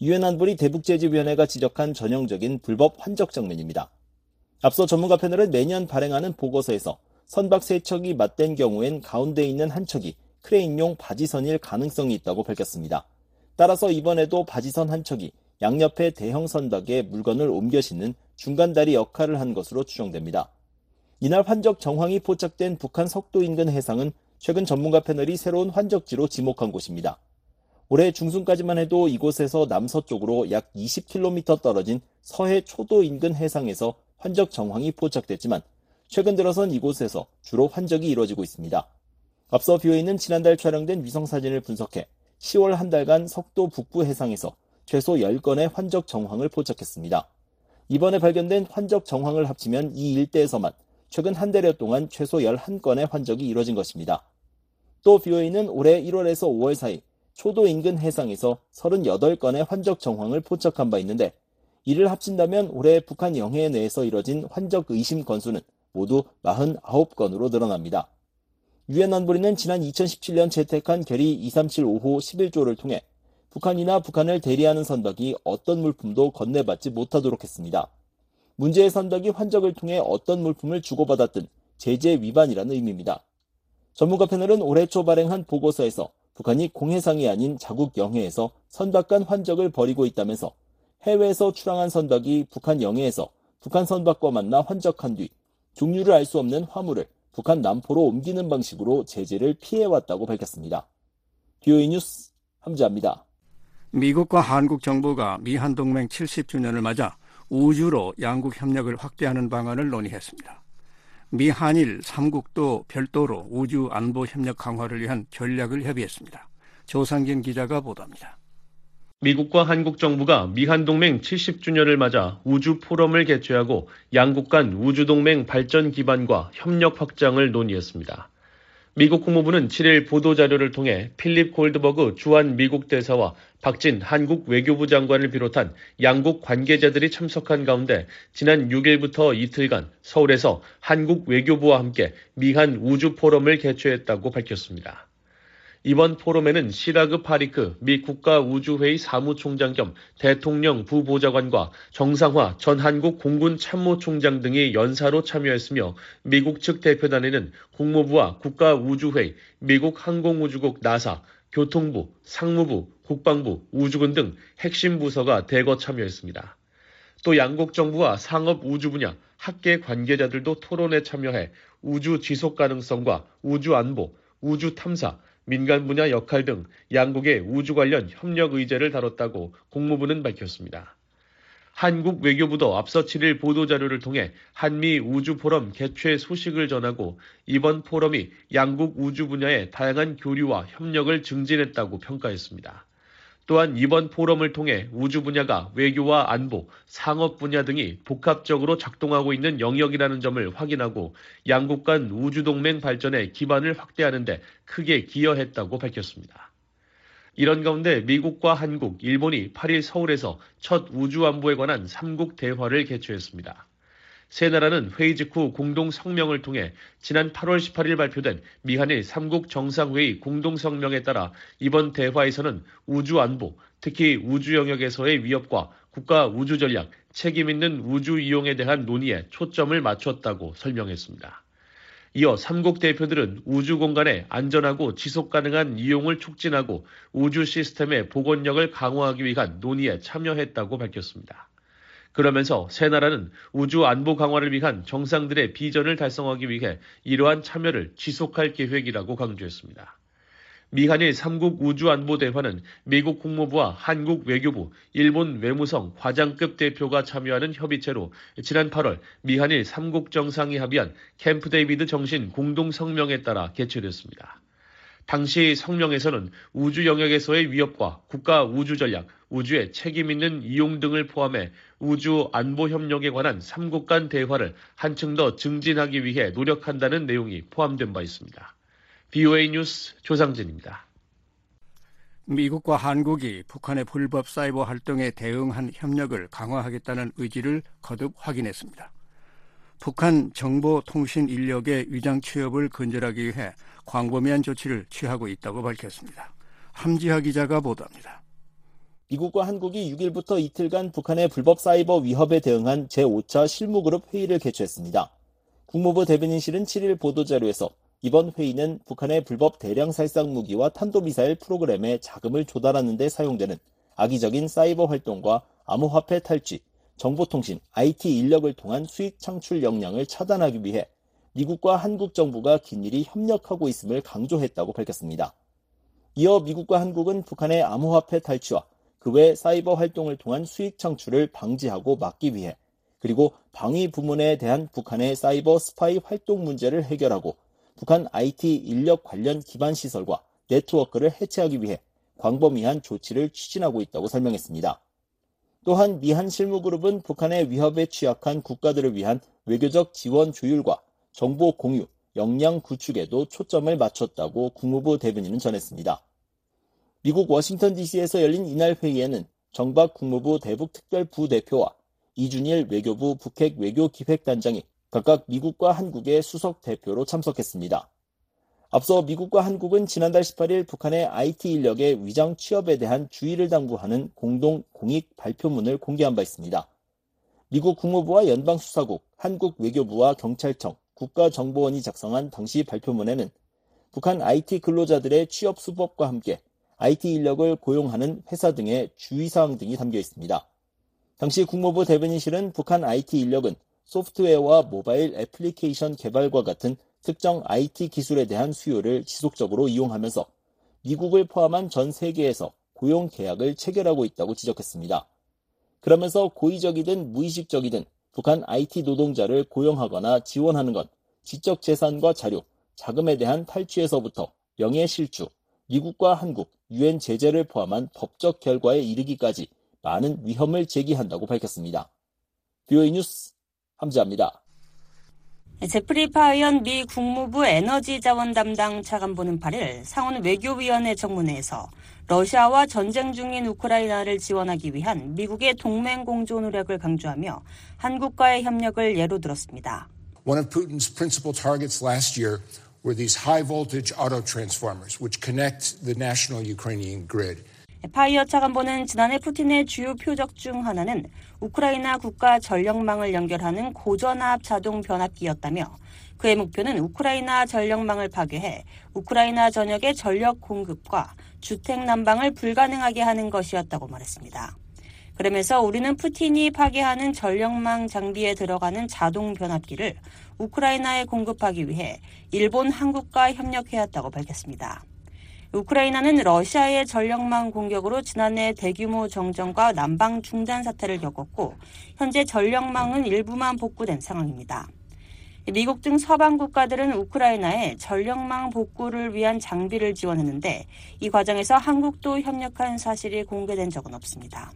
유엔 안보리 대북제지위원회가 지적한 전형적인 불법 환적 장면입니다. 앞서 전문가 패널은 매년 발행하는 보고서에서 선박 세 척이 맞댄 경우엔 가운데 있는 한 척이 크레인용 바지선일 가능성이 있다고 밝혔습니다. 따라서 이번에도 바지선 한 척이 양옆의 대형 선박에 물건을 옮겨 싣는 중간다리 역할을 한 것으로 추정됩니다. 이날 환적 정황이 포착된 북한 석도 인근 해상은 최근 전문가 패널이 새로운 환적지로 지목한 곳입니다. 올해 중순까지만 해도 이곳에서 남서쪽으로 약 20km 떨어진 서해 초도 인근 해상에서 환적 정황이 포착됐지만 최근 들어선 이곳에서 주로 환적이 이루어지고 있습니다. 앞서 뷰에는 지난달 촬영된 위성사진을 분석해 10월 한 달간 석도 북부 해상에서 최소 10건의 환적 정황을 포착했습니다. 이번에 발견된 환적 정황을 합치면 이 일대에서만 최근 한 달여 동안 최소 11건의 환적이 이뤄진 것입니다. 또 BOA는 올해 1월에서 5월 사이 초도 인근 해상에서 38건의 환적 정황을 포착한 바 있는데 이를 합친다면 올해 북한 영해 내에서 이뤄진 환적 의심 건수는 모두 49건으로 늘어납니다. 유엔 안보리는 지난 2017년 채택한 결의 2375호 11조를 통해 북한이나 북한을 대리하는 선박이 어떤 물품도 건네받지 못하도록 했습니다. 문제의 선박이 환적을 통해 어떤 물품을 주고받았든 제재 위반이라는 의미입니다. 전문가 패널은 올해 초 발행한 보고서에서 북한이 공해상이 아닌 자국 영해에서 선박 간 환적을 벌이고 있다면서 해외에서 출항한 선박이 북한 영해에서 북한 선박과 만나 환적한 뒤 종류를 알 수 없는 화물을 북한 남포로 옮기는 방식으로 제재를 피해왔다고 밝혔습니다. BOE 뉴스 함지합니다. 미국과 한국 정부가 미한 동맹 70주년을 맞아 우주로 양국 협력을 확대하는 방안을 논의했습니다. 미 한일 3국도 별도로 우주 안보 협력 강화를 위한 전략을 협의했습니다. 조상진 기자가 보도합니다. 미국과 한국 정부가 미한 동맹 70주년을 맞아 우주 포럼을 개최하고 양국 간 우주 동맹 발전 기반과 협력 확장을 논의했습니다. 미국 국무부는 7일 보도자료를 통해 필립 골드버그 주한 미국 대사와 박진 한국 외교부 장관을 비롯한 양국 관계자들이 참석한 가운데 지난 6일부터 이틀간 서울에서 한국 외교부와 함께 미한 우주 포럼을 개최했다고 밝혔습니다. 이번 포럼에는 시라그 파리크 미 국가우주회의 사무총장 겸 대통령 부보좌관과 정상화 전 한국 공군 참모총장 등이 연사로 참여했으며 미국 측 대표단에는 국무부와 국가우주회의, 미국 항공우주국 나사, 교통부, 상무부, 국방부, 우주군 등 핵심 부서가 대거 참여했습니다. 또 양국 정부와 상업 우주 분야, 학계 관계자들도 토론에 참여해 우주 지속 가능성과 우주 안보, 우주 탐사, 민간 분야 역할 등 양국의 우주 관련 협력 의제를 다뤘다고 국무부는 밝혔습니다. 한국 외교부도 앞서 7일 보도자료를 통해 한미 우주 포럼 개최 소식을 전하고 이번 포럼이 양국 우주 분야의 다양한 교류와 협력을 증진했다고 평가했습니다. 또한 이번 포럼을 통해 우주 분야가 외교와 안보, 상업 분야 등이 복합적으로 작동하고 있는 영역이라는 점을 확인하고 양국 간 우주 동맹 발전의 기반을 확대하는 데 크게 기여했다고 밝혔습니다. 이런 가운데 미국과 한국, 일본이 8일 서울에서 첫 우주 안보에 관한 3국 대화를 개최했습니다. 세 나라는 회의 직후 공동 성명을 통해 지난 8월 18일 발표된 미한일 3국 정상회의 공동 성명에 따라 이번 대화에서는 우주 안보, 특히 우주 영역에서의 위협과 국가 우주 전략, 책임 있는 우주 이용에 대한 논의에 초점을 맞췄다고 설명했습니다. 이어 3국 대표들은 우주 공간의 안전하고 지속 가능한 이용을 촉진하고 우주 시스템의 복원력을 강화하기 위한 논의에 참여했다고 밝혔습니다. 그러면서 세 나라는 우주 안보 강화를 위한 정상들의 비전을 달성하기 위해 이러한 참여를 지속할 계획이라고 강조했습니다. 미한일 3국 우주안보대화는 미국 국무부와 한국 외교부, 일본 외무성 과장급 대표가 참여하는 협의체로 지난 8월 미한일 3국 정상이 합의한 캠프 데이비드 정신 공동 성명에 따라 개최됐습니다. 당시 성명에서는 우주 영역에서의 위협과 국가 우주 전략, 우주의 책임 있는 이용 등을 포함해 우주 안보 협력에 관한 3국 간 대화를 한층 더 증진하기 위해 노력한다는 내용이 포함된 바 있습니다. BOA 뉴스 조상진입니다. 미국과 한국이 북한의 불법 사이버 활동에 대응한 협력을 강화하겠다는 의지를 거듭 확인했습니다. 북한 정보통신 인력의 위장 취업을 근절하기 위해 광범위한 조치를 취하고 있다고 밝혔습니다. 함지하 기자가 보도합니다. 미국과 한국이 6일부터 이틀간 북한의 불법 사이버 위협에 대응한 제5차 실무그룹 회의를 개최했습니다. 국무부 대변인실은 7일 보도자료에서 이번 회의는 북한의 불법 대량 살상 무기와 탄도미사일 프로그램에 자금을 조달하는 데 사용되는 악의적인 사이버 활동과 암호화폐 탈취, 정보통신, IT 인력을 통한 수익 창출 역량을 차단하기 위해 미국과 한국 정부가 긴밀히 협력하고 있음을 강조했다고 밝혔습니다. 이어 미국과 한국은 북한의 암호화폐 탈취와 그 외 사이버 활동을 통한 수익 창출을 방지하고 막기 위해 그리고 방위 부문에 대한 북한의 사이버 스파이 활동 문제를 해결하고 북한 IT 인력 관련 기반 시설과 네트워크를 해체하기 위해 광범위한 조치를 추진하고 있다고 설명했습니다. 또한 미한 실무그룹은 북한의 위협에 취약한 국가들을 위한 외교적 지원 조율과 정보 공유, 역량 구축에도 초점을 맞췄다고 국무부 대변인은 전했습니다. 미국 워싱턴 DC에서 열린 이날 회의에는 정박 국무부 대북특별 부대표와 이준일 외교부 북핵 외교기획단장이 각각 미국과 한국의 수석 대표로 참석했습니다. 앞서 미국과 한국은 지난달 18일 북한의 IT 인력의 위장 취업에 대한 주의를 당부하는 공동 공익 발표문을 공개한 바 있습니다. 미국 국무부와 연방수사국, 한국 외교부와 경찰청, 국가정보원이 작성한 당시 발표문에는 북한 IT 근로자들의 취업 수법과 함께 IT 인력을 고용하는 회사 등의 주의사항 등이 담겨 있습니다. 당시 국무부 대변인실은 북한 IT 인력은 소프트웨어와 모바일 애플리케이션 개발과 같은 특정 IT 기술에 대한 수요를 지속적으로 이용하면서 미국을 포함한 전 세계에서 고용 계약을 체결하고 있다고 지적했습니다. 그러면서 고의적이든 무의식적이든 북한 IT 노동자를 고용하거나 지원하는 건 지적 재산과 자료, 자금에 대한 탈취에서부터 명예 실추, 미국과 한국, 유엔 제재를 포함한 법적 결과에 이르기까지 많은 위험을 제기한다고 밝혔습니다. VOA 뉴스 함지하입니다. 제프리 파이엇 미 국무부 에너지 자원 담당 차관보는 8일 상원 외교위원회 청문회에서 러시아와 전쟁 중인 우크라이나를 지원하기 위한 미국의 동맹 공조 노력을 강조하며 한국과의 협력을 예로 들었습니다. One of Putin's principal targets last year were these high voltage auto transformers which connect the national Ukrainian grid. 파이어 차관보는 지난해 푸틴의 주요 표적 중 하나는 우크라이나 국가 전력망을 연결하는 고전압 자동 변압기였다며 그의 목표는 우크라이나 전력망을 파괴해 우크라이나 전역의 전력 공급과 주택 난방을 불가능하게 하는 것이었다고 말했습니다. 그러면서 우리는 푸틴이 파괴하는 전력망 장비에 들어가는 자동 변압기를 우크라이나에 공급하기 위해 일본, 한국과 협력해왔다고 밝혔습니다. 우크라이나는 러시아의 전력망 공격으로 지난해 대규모 정전과 난방 중단 사태를 겪었고 현재 전력망은 일부만 복구된 상황입니다. 미국 등 서방 국가들은 우크라이나에 전력망 복구를 위한 장비를 지원했는데 이 과정에서 한국도 협력한 사실이 공개된 적은 없습니다.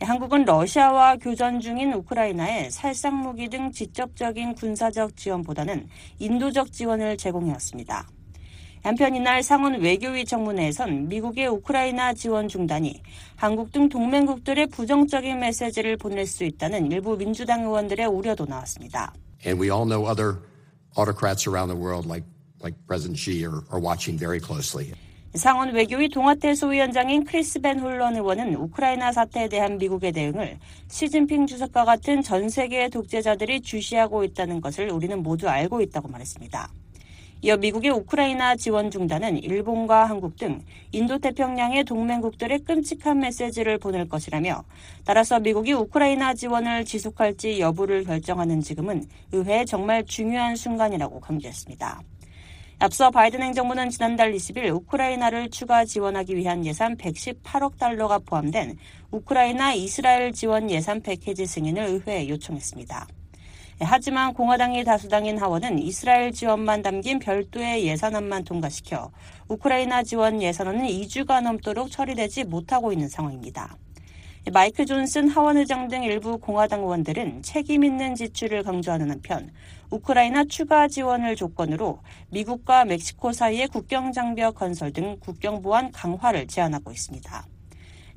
한국은 러시아와 교전 중인 우크라이나에 살상 무기 등 직접적인 군사적 지원보다는 인도적 지원을 제공해왔습니다. 한편 이날 상원 외교위 청문회에선 미국의 우크라이나 지원 중단이 한국 등 동맹국들의 부정적인 메시지를 보낼 수 있다는 일부 민주당 의원들의 우려도 나왔습니다. And we all know other autocrats around the world like like President Xi are, are watching very closely. 상원 외교위 동아태 소위원장인 크리스 밴 홀런 의원은 우크라이나 사태에 대한 미국의 대응을 시진핑 주석과 같은 전 세계의 독재자들이 주시하고 있다는 것을 우리는 모두 알고 있다고 말했습니다. 이어 미국의 우크라이나 지원 중단은 일본과 한국 등 인도태평양의 동맹국들에 끔찍한 메시지를 보낼 것이라며 따라서 미국이 우크라이나 지원을 지속할지 여부를 결정하는 지금은 의회에 정말 중요한 순간이라고 강조했습니다. 앞서 바이든 행정부는 지난달 20일 우크라이나를 추가 지원하기 위한 예산 118억 달러가 포함된 우크라이나 이스라엘 지원 예산 패키지 승인을 의회에 요청했습니다. 하지만 공화당이 다수당인 하원은 이스라엘 지원만 담긴 별도의 예산안만 통과시켜 우크라이나 지원 예산안은 2주가 넘도록 처리되지 못하고 있는 상황입니다. 마이크 존슨 하원 의장 등 일부 공화당 의원들은 책임 있는 지출을 강조하는 한편 우크라이나 추가 지원을 조건으로 미국과 멕시코 사이의 국경 장벽 건설 등 국경 보안 강화를 제안하고 있습니다.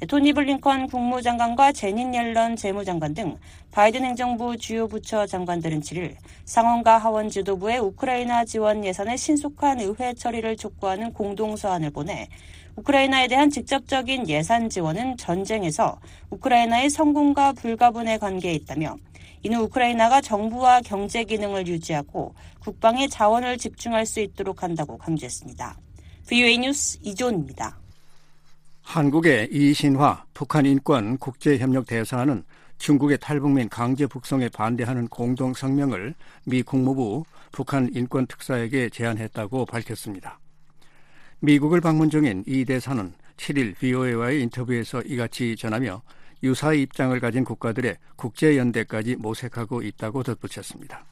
토니 블링컨 국무장관과 제닌 옐런 재무장관 등 바이든 행정부 주요 부처 장관들은 7일 상원과 하원 지도부의 우크라이나 지원 예산의 신속한 의회 처리를 촉구하는 공동서한을 보내 우크라이나에 대한 직접적인 예산 지원은 전쟁에서 우크라이나의 성공과 불가분의 관계에 있다며 이는 우크라이나가 정부와 경제 기능을 유지하고 국방의 자원을 집중할 수 있도록 한다고 강조했습니다. VOA 뉴스 이존입니다. 한국의 이신화 북한 인권 국제협력 대사는 중국의 탈북민 강제 북송에 반대하는 공동 성명을 미 국무부 북한 인권 특사에게 제안했다고 밝혔습니다. 미국을 방문 중인 이 대사는 7일 VOA와의 인터뷰에서 이같이 전하며 유사의 입장을 가진 국가들의 국제연대까지 모색하고 있다고 덧붙였습니다.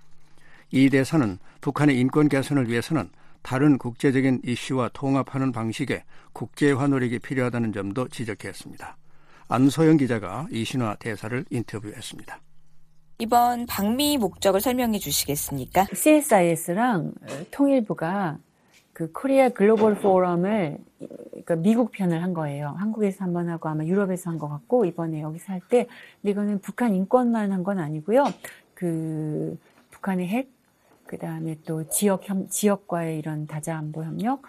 이 대사는 북한의 인권 개선을 위해서는 다른 국제적인 이슈와 통합하는 방식의 국제화 노력이 필요하다는 점도 지적했습니다. 안소영 기자가 이신화 대사를 인터뷰했습니다. 이번 방미 목적을 설명해 주시겠습니까? CSIS랑 통일부가 그 코리아 글로벌 포럼을 그러니까 미국 편을 한 거예요. 한국에서 한 번 하고 아마 유럽에서 한 것 같고 이번에 여기서 할 때 이거는 북한 인권만 한 건 아니고요. 그 북한의 핵 그 다음에 또 지역 협, 지역과의 이런 다자 안보 협력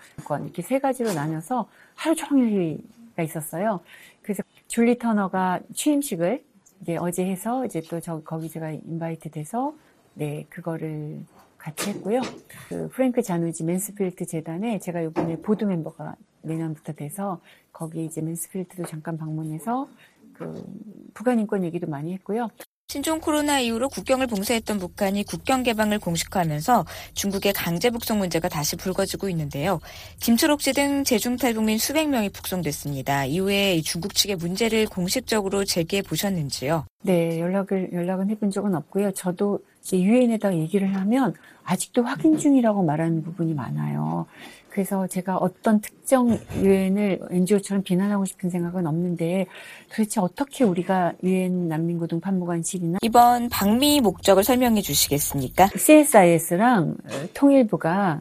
이렇게 세 가지로 나눠서 하루 종일가 있었어요. 그래서 줄리 터너가 취임식을 이제 어제 해서 이제 또 저 거기 제가 invite 돼서 네 그거를 같이 했고요. 그 프랭크 자누지 맨스필드 재단에 제가 이번에 board member가 내년부터 돼서 거기 이제 맨스필드도 잠깐 방문해서 그 북한 인권 얘기도 많이 했고요. 신종 코로나 이후로 국경을 봉쇄했던 북한이 국경 개방을 공식화하면서 중국의 강제 북송 문제가 다시 불거지고 있는데요. 김철옥 씨 등 재중 탈북민 수백 명이 북송됐습니다. 이후에 중국 측의 문제를 공식적으로 제기해 보셨는지요? 네, 연락을 연락은 해본 적은 없고요. 저도 유엔에다 얘기를 하면 아직도 확인 중이라고 말하는 부분이 많아요. 그래서 제가 어떤 특정 유엔을 NGO처럼 비난하고 싶은 생각은 없는데 도대체 어떻게 우리가 유엔 난민고등 판무관실이나 이번 방미 목적을 설명해 주시겠습니까? CSIS랑 통일부가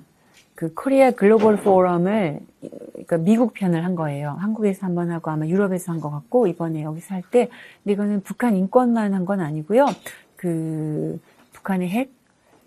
그 코리아 글로벌 포럼을 그러니까 미국 편을 한 거예요. 한국에서 한 번 하고 아마 유럽에서 한 것 같고 이번에 여기서 할때 이거는 북한 인권만 한 건 아니고요. 그 북한의 핵,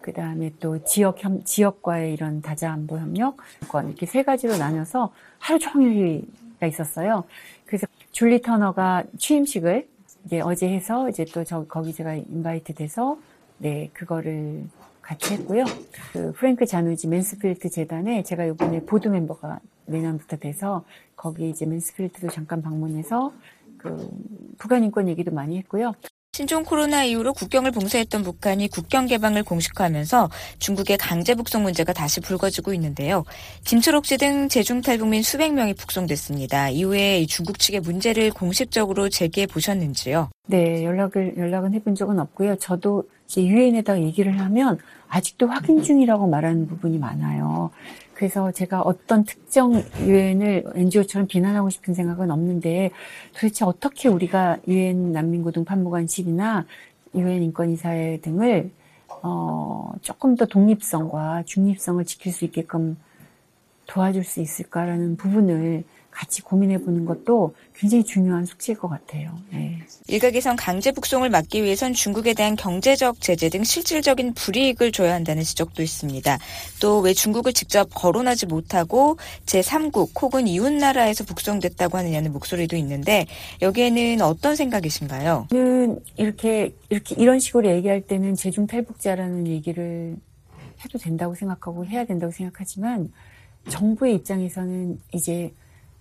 그 다음에 또 지역 협, 지역과의 이런 다자 안보 협력, 이렇게 세 가지로 나눠서 하루 종일가 있었어요. 그래서 줄리 터너가 취임식을 이제 어제 해서 이제 또 저 거기 제가 invite 돼서 네 그거를 같이 했고요. 그 프랭크 자누지 맨스필드 재단에 제가 이번에 board member가 내년부터 돼서 거기 이제 맨스필드도 잠깐 방문해서 그 북한 인권 얘기도 많이 했고요. 신종 코로나 이후로 국경을 봉쇄했던 북한이 국경 개방을 공식화하면서 중국의 강제 북송 문제가 다시 불거지고 있는데요. 김초록 씨등 제중 탈북민 수백 명이 북송됐습니다. 이후에 중국 측의 문제를 공식적으로 제기해 보셨는지요? 네, 연락을 연락은 해본 적은 없고요. 저도 유엔에다 얘기를 하면 아직도 확인 중이라고 말하는 부분이 많아요. 그래서 제가 어떤 특정 유엔을 NGO처럼 비난하고 싶은 생각은 없는데 도대체 어떻게 우리가 유엔 난민고등 판무관실이나 유엔 인권이사회 등을 어, 조금 더 독립성과 중립성을 지킬 수 있게끔 도와줄 수 있을까라는 부분을 같이 고민해 보는 것도 굉장히 중요한 숙제일 것 같아요. 네. 일각에선 강제 북송을 막기 위해선 중국에 대한 경제적 제재 등 실질적인 불이익을 줘야 한다는 지적도 있습니다. 또 왜 중국을 직접 거론하지 못하고 제3국 혹은 이웃 나라에서 북송됐다고 하느냐는 목소리도 있는데 여기에는 어떤 생각이신가요? 는 이렇게 이렇게 이런 식으로 얘기할 때는 제중 탈북자라는 얘기를 해도 된다고 생각하고 해야 된다고 생각하지만 정부의 입장에서는 이제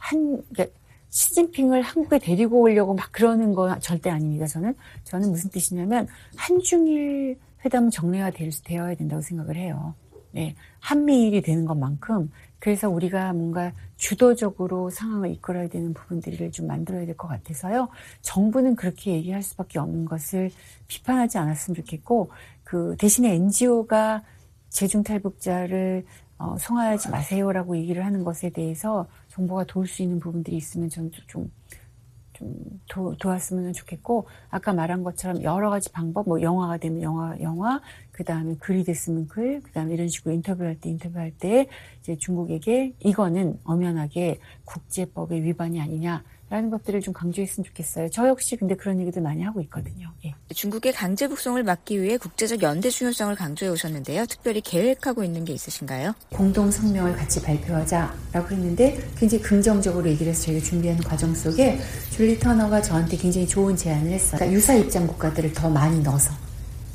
한 그러니까 시진핑을 한국에 데리고 오려고 막 그러는 건 절대 아닙니다. 저는 저는 무슨 뜻이냐면 한중일 회담 정례화 되어야 된다고 생각을 해요. 네, 한미일이 되는 것만큼 그래서 우리가 뭔가 주도적으로 상황을 이끌어야 되는 부분들을 좀 만들어야 될 것 같아서요. 정부는 그렇게 얘기할 수밖에 없는 것을 비판하지 않았으면 좋겠고 그 대신에 NGO가 재중 탈북자를 어, 송화하지 마세요라고 얘기를 하는 것에 대해서 정부가 도울 수 있는 부분들이 있으면 저는 좀, 좀 도, 도왔으면 좋겠고 아까 말한 것처럼 여러 가지 방법 뭐 영화가 되면 영화 영화 그 다음에 글이 됐으면 글 그 다음에 이런 식으로 인터뷰할 때 인터뷰할 때 이제 중국에게 이거는 엄연하게 국제법의 위반이 아니냐 라는 것들을 좀 강조했으면 좋겠어요. 저 역시 근데 그런 얘기들 많이 하고 있거든요. 예. 중국의 강제 북송을 막기 위해 국제적 연대 중요성을 강조해 오셨는데요. 특별히 계획하고 있는 게 있으신가요? 공동 성명을 같이 발표하자라고 했는데 굉장히 긍정적으로 얘기를 해서 저희가 준비하는 과정 속에 줄리 터너가 저한테 굉장히 좋은 제안을 했어요. 그러니까 유사 입장 국가들을 더 많이 넣어서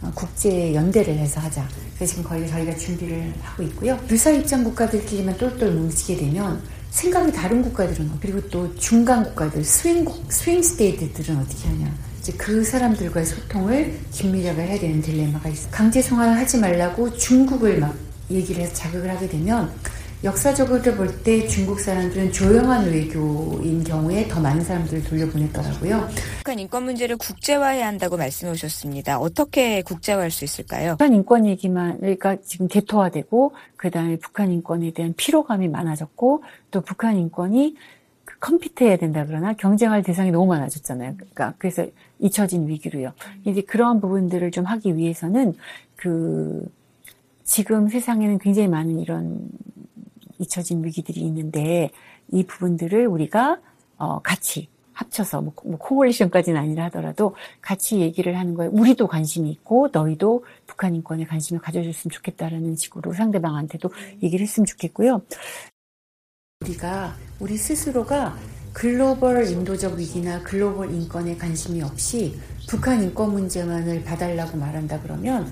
어, 국제 연대를 해서 하자. 그래서 지금 거의 저희가 준비를 하고 있고요. 유사 입장 국가들끼리만 똘똘 뭉치게 되면 생각이 다른 국가들은 그리고 또 중간 국가들 swing swing state들은 어떻게 하냐. 이제 그 사람들과의 소통을 긴밀하게 해야 되는 딜레마가 있어. 강제 송환을 하지 말라고 중국을 막 얘기를 해서 자극을 하게 되면 역사적으로 볼 때 중국 사람들은 조용한 외교인 경우에 더 많은 사람들을 돌려보냈더라고요. 북한 인권 문제를 국제화해야 한다고 말씀해 주셨습니다. 어떻게 국제화할 수 있을까요? 북한 인권 얘기만 그러니까 지금 개토화되고 그다음에 북한 인권에 대한 피로감이 많아졌고 또 북한 인권이 그 컴피트해야 된다 그러나 경쟁할 대상이 너무 많아졌잖아요. 그러니까 그래서 잊혀진 위기로요. 이제 그러한 부분들을 좀 하기 위해서는 그 지금 세상에는 굉장히 많은 이런 잊혀진 위기들이 있는데 이 부분들을 우리가 어, 같이 합쳐서 뭐, 뭐 코올리션까지는 아니라 하더라도 같이 얘기를 하는 거에 우리도 관심이 있고 너희도 북한 인권에 관심을 가져줬으면 좋겠다라는 식으로 상대방한테도 얘기를 했으면 좋겠고요. 우리가 우리 스스로가 글로벌 인도적 위기나 글로벌 인권에 관심이 없이 북한 인권 문제만을 봐달라고 말한다 그러면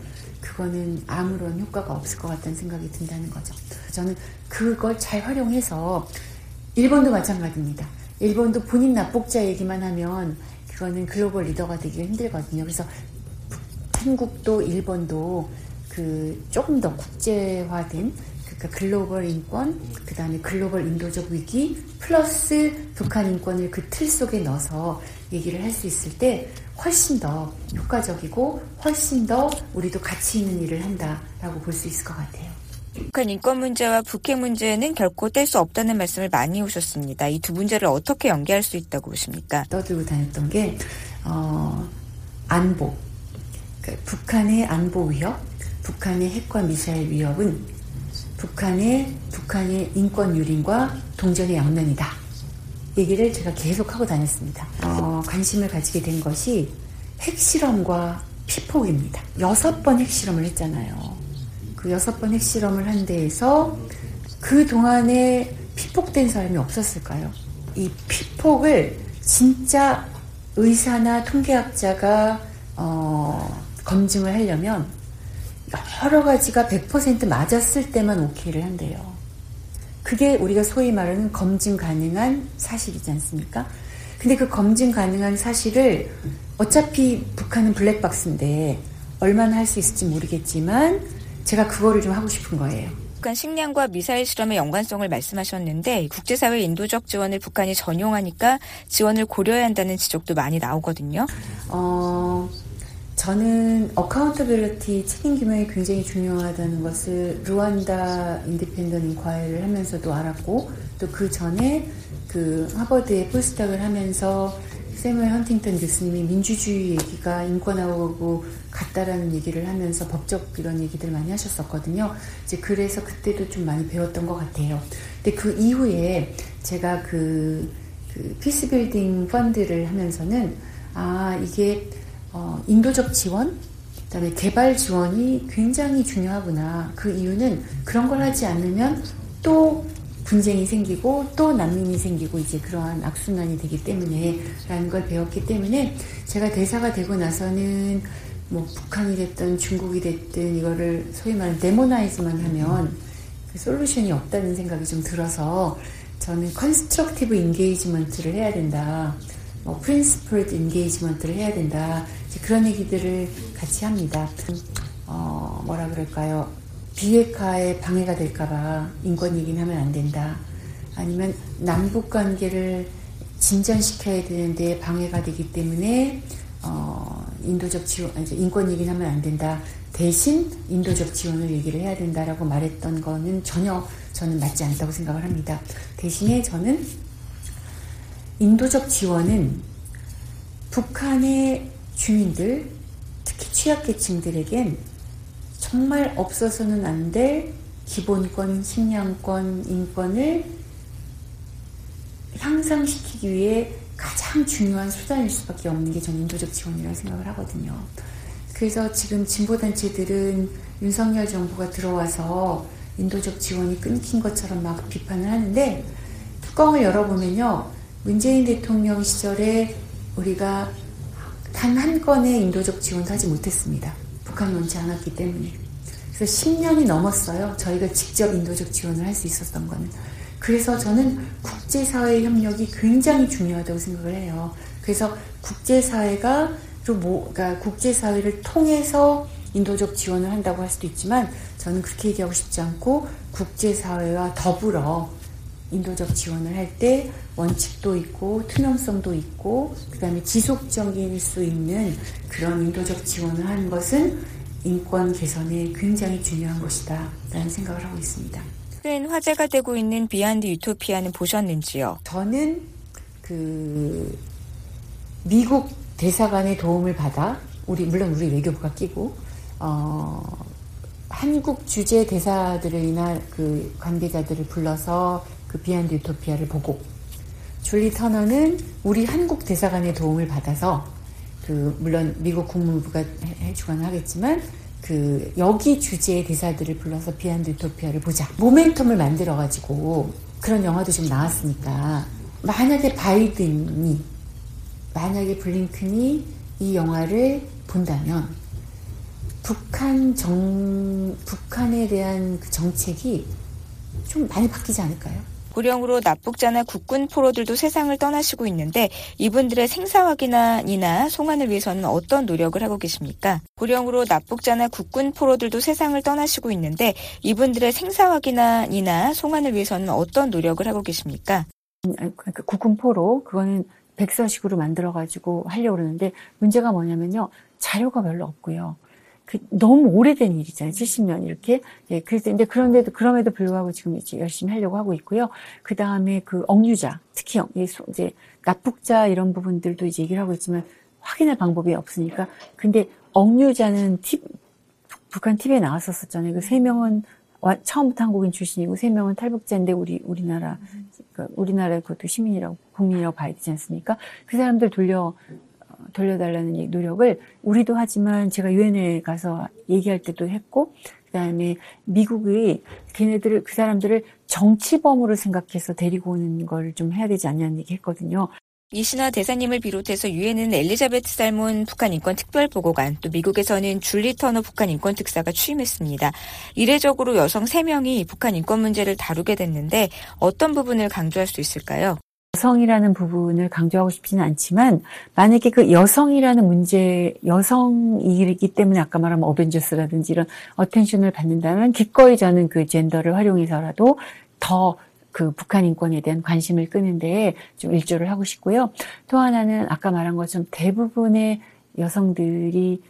그거는 아무런 효과가 없을 것 같다는 생각이 든다는 거죠. 저는 그걸 잘 활용해서 일본도 마찬가지입니다. 일본도 본인 납북자 얘기만 하면 그거는 글로벌 리더가 되기가 힘들거든요. 그래서 한국도 일본도 그 조금 더 국제화된 그러니까 글로벌 인권, 그 다음에 글로벌 인도적 위기, 플러스 북한 인권을 그 틀 속에 넣어서 얘기를 할 수 있을 때 훨씬 더 효과적이고 훨씬 더 우리도 가치 있는 일을 한다라고 볼 수 있을 것 같아요. 북한 인권 문제와 북핵 문제는 결코 뗄 수 없다는 말씀을 많이 오셨습니다. 이 두 문제를 어떻게 연계할 수 있다고 보십니까? 떠들고 다녔던 게 어, 안보, 그러니까 북한의 안보 위협, 북한의 핵과 미사일 위협은 북한의 북한의 인권 유린과 동전의 양면이다. 얘기를 제가 계속 하고 다녔습니다. 어, 관심을 가지게 된 것이 핵실험과 피폭입니다. 여섯 번 핵실험을 했잖아요. 그 여섯 번 핵실험을 한 데에서 그 동안에 피폭된 사람이 없었을까요? 이 피폭을 진짜 의사나 통계학자가 어, 검증을 하려면 여러 가지가 100% 맞았을 때만 오케이를 한대요. 그게 우리가 소위 말하는 검증 가능한 사실이지 않습니까? 근데 그 검증 가능한 사실을 어차피 북한은 블랙박스인데 얼마나 할 수 있을지 모르겠지만 제가 그거를 좀 하고 싶은 거예요. 북한 식량과 미사일 실험의 연관성을 말씀하셨는데 국제사회 인도적 지원을 북한이 전용하니까 지원을 고려해야 한다는 지적도 많이 나오거든요. 어, 저는 accountability 책임 규명이 굉장히 중요하다는 것을 르완다 independent inquiry를 하면서도 알았고 또 그 전에 그 하버드에 postdoc을 하면서 새뮤얼 헌팅턴 교수님이 민주주의 얘기가 인권하고 같다라는 얘기를 하면서 법적 이런 얘기들 많이 하셨었거든요. 이제 그래서 그때도 좀 많이 배웠던 것 같아요. 근데 그 이후에 제가 그, 그 peacebuilding fund를 하면서는 아 이게 어, 인도적 지원, 그다음에 개발 지원이 굉장히 중요하구나. 그 이유는 그런 걸 하지 않으면 또 분쟁이 생기고 또 난민이 생기고 이제 그러한 악순환이 되기 때문에 라는 걸 배웠기 때문에 제가 대사가 되고 나서는 뭐 북한이 됐든 중국이 됐든 이거를 소위 말하는 demonize만 하면 그 solution이 없다는 생각이 좀 들어서 저는 constructive engagement를 해야 된다. 뭐 principled engagement를 해야 된다. 그런 얘기들을 같이 합니다. 어, 뭐라 그럴까요? 비핵화에 방해가 될까봐 인권 얘기는 하면 안 된다. 아니면 남북 관계를 진전시켜야 되는데 방해가 되기 때문에 어, 인도적 지원, 인권 얘기는 하면 안 된다. 대신 인도적 지원을 얘기를 해야 된다라고 말했던 거는 전혀 저는 맞지 않다고 생각을 합니다. 대신에 저는 인도적 지원은 북한의 주민들, 특히 취약계층들에겐 정말 없어서는 안 될 기본권, 식량권, 인권을 향상시키기 위해 가장 중요한 수단일 수밖에 없는 게 저는 인도적 지원이라고 생각을 하거든요. 그래서 지금 진보단체들은 윤석열 정부가 들어와서 인도적 지원이 끊긴 것처럼 막 비판을 하는데 뚜껑을 열어보면요. 문재인 대통령 시절에 우리가 단 한 건의 인도적 지원도 하지 못했습니다. 북한이 원치 않았기 때문에. 그래서 10년이 넘었어요. 저희가 직접 인도적 지원을 할 수 있었던 거는. 그래서 저는 국제사회 협력이 굉장히 중요하다고 생각을 해요. 그래서 국제사회가 뭐, 그러니까 국제사회를 통해서 인도적 지원을 한다고 할 수도 있지만 저는 그렇게 얘기하고 싶지 않고 국제사회와 더불어 인도적 지원을 할때 원칙도 있고 투명성도 있고 그다음에 지속적일 수 있는 그런 인도적 지원을 하는 것은 인권 개선에 굉장히 중요한 것이다 라는 생각을 하고 있습니다. 큰 화제가 되고 있는 비안드 유토피아는 보셨는지요? 저는 그 미국 대사관의 도움을 받아 우리 물론 우리 외교부가 끼고 어 한국 주재 대사들이나 그 관계자들을 불러서 그 비안드 유토피아를 보고 줄리 터너는 우리 한국 대사관의 도움을 받아서 그 물론 미국 국무부가 해주거나 하겠지만 그 여기 주제의 대사들을 불러서 비안드 유토피아를 보자 모멘텀을 만들어 가지고 그런 영화도 좀 나왔으니까 만약에 바이든이 만약에 블링큰이 이 영화를 본다면 북한 정 북한에 대한 그 정책이 좀 많이 바뀌지 않을까요? 고령으로 납북자나 국군 포로들도 세상을 떠나시고 있는데 이분들의 생사 확인이나 송환을 위해서는 어떤 노력을 하고 계십니까? 고령으로 납북자나 국군 포로들도 세상을 떠나시고 있는데 이분들의 생사 확인이나 송환을 위해서는 어떤 노력을 하고 계십니까? 그러니까 국군 포로 그거는 백서식으로 만들어 가지고 하려고 그러는데 문제가 뭐냐면요 자료가 별로 없고요. 그 너무 오래된 일이잖아요. 70년 이렇게. 예, 그래서 근데 그런데도 그럼에도 불구하고 지금 이제 열심히 하려고 하고 있고요. 그 다음에 그 억류자, 특히 이제 납북자 이런 부분들도 이제 얘기를 하고 있지만 확인할 방법이 없으니까. 근데 억류자는 팁, 북한 TV에 나왔었었잖아요. 그 세 명은 처음부터 한국인 출신이고 세 명은 탈북자인데 우리 우리나라 그 우리나라 그것도 시민이라고 국민이라고 봐야 되지 않습니까? 그 사람들 돌려 돌려달라는 노력을 우리도 하지만 제가 유엔에 가서 얘기할 때도 했고 그다음에 미국이 걔네들을 그 사람들을 정치범으로 생각해서 데리고 오는 걸 좀 해야 되지 않냐는 얘기 했거든요. 이신화 대사님을 비롯해서 유엔은 엘리자베트 살몬 북한 인권 특별보고관, 또 미국에서는 줄리 터너 북한 인권 특사가 취임했습니다. 이례적으로 여성 3명이 북한 인권 문제를 다루게 됐는데 어떤 부분을 강조할 수 있을까요? 여성이라는 부분을 강조하고 싶지는 않지만 만약에 그 여성이라는 문제 여성이기 때문에 아까 말한 어벤져스라든지 이런 attention을 받는다면 기꺼이 저는 그 젠더를 활용해서라도 더그 북한 인권에 대한 관심을 끄는데 좀 일조를 하고 싶고요. 또 하나는 아까 말한 것처럼 대부분의 여성들이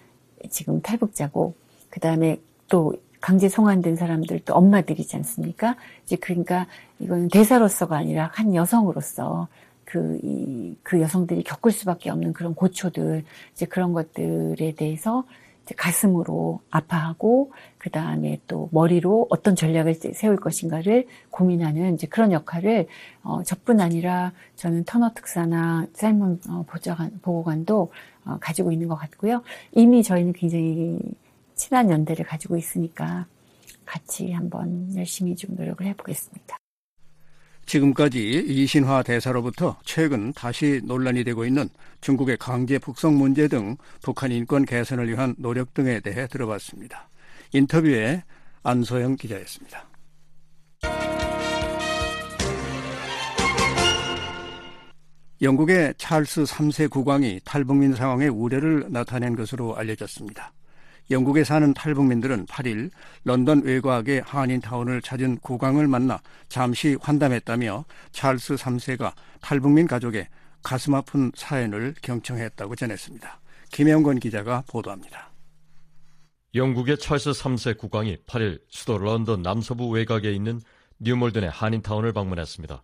지금 탈북자고 그 다음에 또 강제 송환된 사람들도 엄마들이지 않습니까? 이제 그러니까 이거는 대사로서가 아니라 한 여성으로서 그, 이, 그 여성들이 겪을 수밖에 없는 그런 고초들, 이제 그런 것들에 대해서 이제 가슴으로 아파하고, 그 다음에 또 머리로 어떤 전략을 세울 것인가를 고민하는 이제 그런 역할을, 어, 저뿐 아니라 저는 터너 특사나 삶은 어, 보좌관, 보고관도 어, 가지고 있는 것 같고요. 이미 저희는 굉장히 친한 연대를 가지고 있으니까 같이 한번 열심히 좀 노력을 해보겠습니다. 지금까지 이신화 대사로부터 최근 다시 논란이 되고 있는 중국의 강제 북송 문제 등 북한 인권 개선을 위한 노력 등에 대해 들어봤습니다. 인터뷰에 안소영 기자였습니다. 영국의 찰스 3세 국왕이 탈북민 상황에 우려를 나타낸 것으로 알려졌습니다. 영국에 사는 탈북민들은 8일 런던 외곽의 한인타운을 찾은 국왕을 만나 잠시 환담했다며 찰스 3세가 탈북민 가족의 가슴 아픈 사연을 경청했다고 전했습니다. 김영건 기자가 보도합니다. 영국의 찰스 3세 국왕이 8일 수도 런던 남서부 외곽에 있는 뉴몰든의 한인타운을 방문했습니다.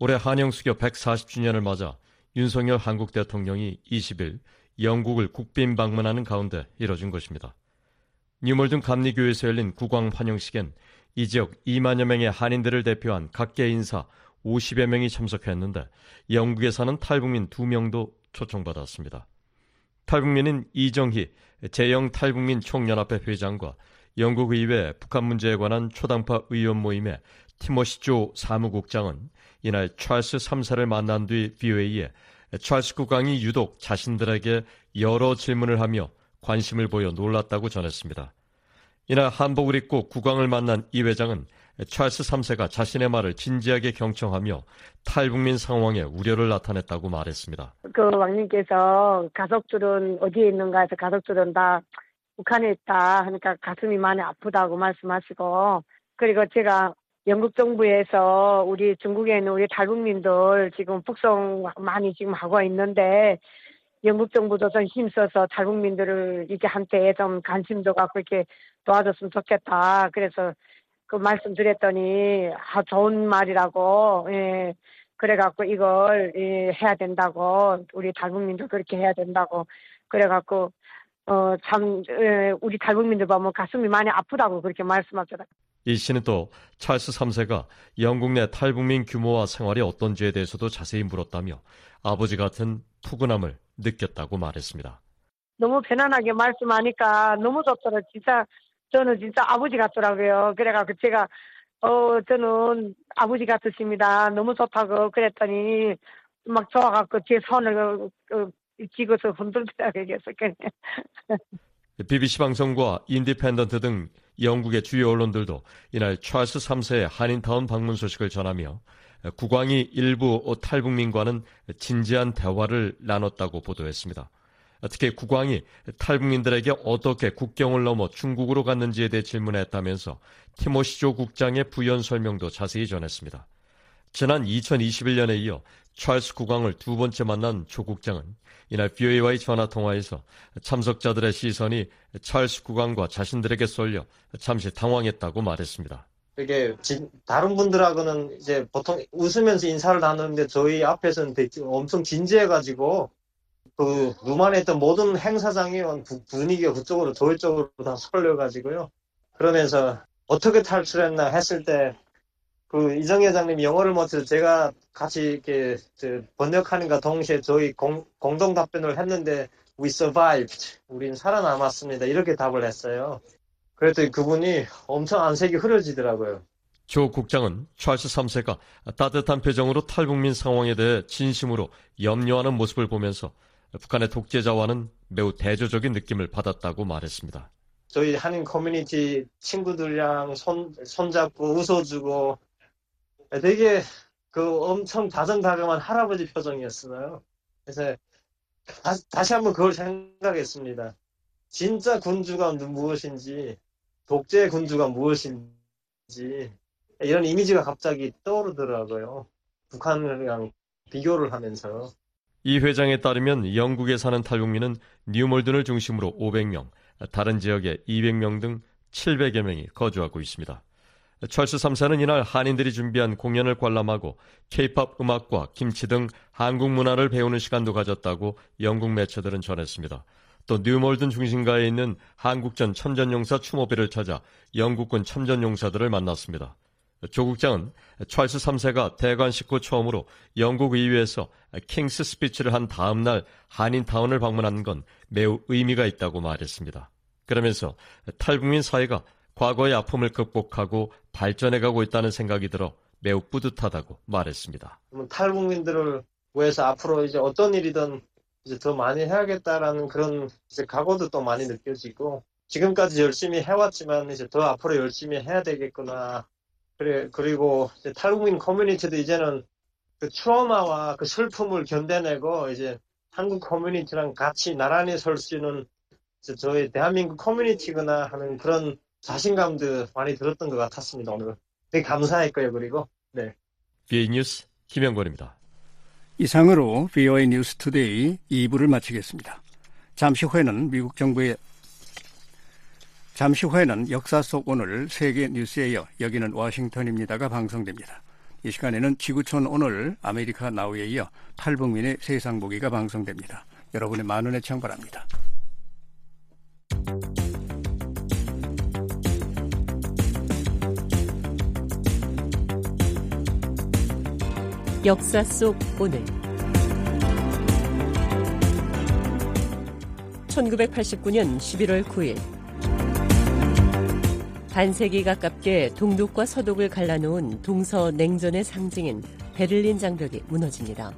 올해 한영수교 140주년을 맞아 윤석열 한국 대통령이 20일 영국을 국빈 방문하는 가운데 이뤄진 것입니다. 뉴몰든 감리교에서 열린 국왕 환영식엔 이 지역 2만여 명의 한인들을 대표한 각계 인사 50여 명이 참석했는데 영국에 사는 탈북민 2명도 초청받았습니다. 탈북민은 이정희 재영 탈북민 총연합회 회장과 영국 의회 북한 문제에 관한 초당파 의원 모임의 티모시 조 사무국장은 이날 찰스 3사를 만난 뒤 VOA에 찰스 국왕이 유독 자신들에게 여러 질문을 하며 관심을 보여 놀랐다고 전했습니다. 이날 한복을 입고 국왕을 만난 이 회장은 찰스 3세가 자신의 말을 진지하게 경청하며 탈북민 상황에 우려를 나타냈다고 말했습니다. 그 왕님께서 가족들은 어디에 있는가 해서 가족들은 다 북한에 있다 하니까 가슴이 많이 아프다고 말씀하시고 그리고 제가 영국 정부에서 우리 중국에 있는 우리 탈북민들 지금 북송 많이 지금 하고 있는데 영국 정부도 좀 힘써서 탈북민들을 이렇게 한때 좀 관심도 갖고 이렇게 도와줬으면 좋겠다. 그래서 그 말씀 드렸더니 아 좋은 말이라고 예 그래갖고 이걸 예, 해야 된다고 우리 탈북민도 그렇게 해야 된다고 그래갖고 어참 예, 우리 탈북민들 보면 가슴이 많이 아프다고 그렇게 말씀하더라고요. 이 씨는 또 찰스 3세가 영국 내 탈북민 규모와 생활이 어떤지에 대해서도 자세히 물었다며 아버지 같은 푸근함을 느꼈다고 말했습니다. 너무 편안하게 말씀하니까 너무 좋더라고요. 진짜 저는 진짜 아버지 같더라고요. 그래가지고 제가 어 저는 아버지 같으십니다. 너무 좋다고 그랬더니 막 좋아갖고 제 손을 어, 쥐고서 흔들더라고요. BBC 방송과 인디펜던트 등 영국의 주요 언론들도 이날 찰스 3세의 한인타운 방문 소식을 전하며 국왕이 일부 탈북민과는 진지한 대화를 나눴다고 보도했습니다. 특히 국왕이 탈북민들에게 어떻게 국경을 넘어 중국으로 갔는지에 대해 질문했다면서 티모시조 국장의 부연 설명도 자세히 전했습니다. 지난 2021년에 이어 찰스 국왕을 두 번째 만난 조 국장은 이날 BOA와의 전화 통화에서 참석자들의 시선이 찰스 국왕과 자신들에게 쏠려 잠시 당황했다고 말했습니다. 이게 다른 분들하고는 이제 보통 웃으면서 인사를 나누는데 저희 앞에서는 엄청 진지해가지고 그 루만에 있던 모든 행사장이 분위기가 그쪽으로 저희 쪽으로 다 쏠려가지고요. 그러면서 어떻게 탈출했나 했을 때 그 이정 회장님이 영어를 못해서 제가 같이 이렇게 번역하는가 동시에 저희 공, 공동 답변을 했는데 we survived. 우린 살아남았습니다. 이렇게 답을 했어요. 그랬더니 그분이 엄청 안색이 흐려지더라고요. 조 국장은 찰스 3세가 따뜻한 표정으로 탈북민 상황에 대해 진심으로 염려하는 모습을 보면서 북한의 독재자와는 매우 대조적인 느낌을 받았다고 말했습니다. 저희 한인 커뮤니티 친구들이랑 손, 손잡고 웃어주고 되게 그 엄청 다정다감한 할아버지 표정이었어요. 그래서 다, 시 한번 그걸 생각했습니다. 진짜 군주가 무엇인지, 독재 군주가 무엇인지, 이런 이미지가 갑자기 떠오르더라고요. 북한이랑 비교를 하면서. 이 회장에 따르면 영국에 사는 탈북민은 뉴몰든을 중심으로 500명, 다른 지역에 200명 등 700여 명이 거주하고 있습니다. 찰스 3사는 이날 한인들이 준비한 공연을 관람하고 케이팝 음악과 김치 등 한국 문화를 배우는 시간도 가졌다고 영국 매체들은 전했습니다. 또 뉴몰든 중심가에 있는 한국전 참전용사 추모비를 찾아 영국군 참전용사들을 만났습니다. 조 국장은 찰스 3세가 대관식 후 처음으로 영국 의회에서 King's Speech를 한 다음 날 한인타운을 방문한 건 매우 의미가 있다고 말했습니다. 그러면서 탈북민 사회가 과거의 아픔을 극복하고 발전해가고 있다는 생각이 들어 매우 뿌듯하다고 말했습니다. 탈북민들을 위해서 앞으로 이제 어떤 일이든 이제 더 많이 해야겠다라는 그런 이제 각오도 또 많이 느껴지고 지금까지 열심히 해왔지만 이제 더 앞으로 열심히 해야 되겠구나. 그래 그리고 이제 탈북민 커뮤니티도 이제는 그 트라우마와 그 슬픔을 견뎌내고 이제 한국 커뮤니티랑 같이 나란히 설 수 있는 저희 대한민국 커뮤니티구나 하는 그런 자신감도 많이 들었던 것 같았습니다 오늘 되게 감사했고요 그리고 네. VOA 뉴스 김영권입니다. 이상으로 VOA 뉴스 투데이 2부를 마치겠습니다. 잠시 후에는 미국 정부의 잠시 후에는 역사 속 오늘 세계 뉴스에 이어 여기는 워싱턴입니다가 방송됩니다. 이 시간에는 지구촌 오늘 아메리카 나우에 이어 탈북민의 세상 보기가 방송됩니다. 여러분의 많은 애청 바랍니다. 역사 속 오늘 1989년 11월 9일 반세기 가깝게 동독과 서독을 갈라놓은 동서 냉전의 상징인 베를린 장벽이 무너집니다.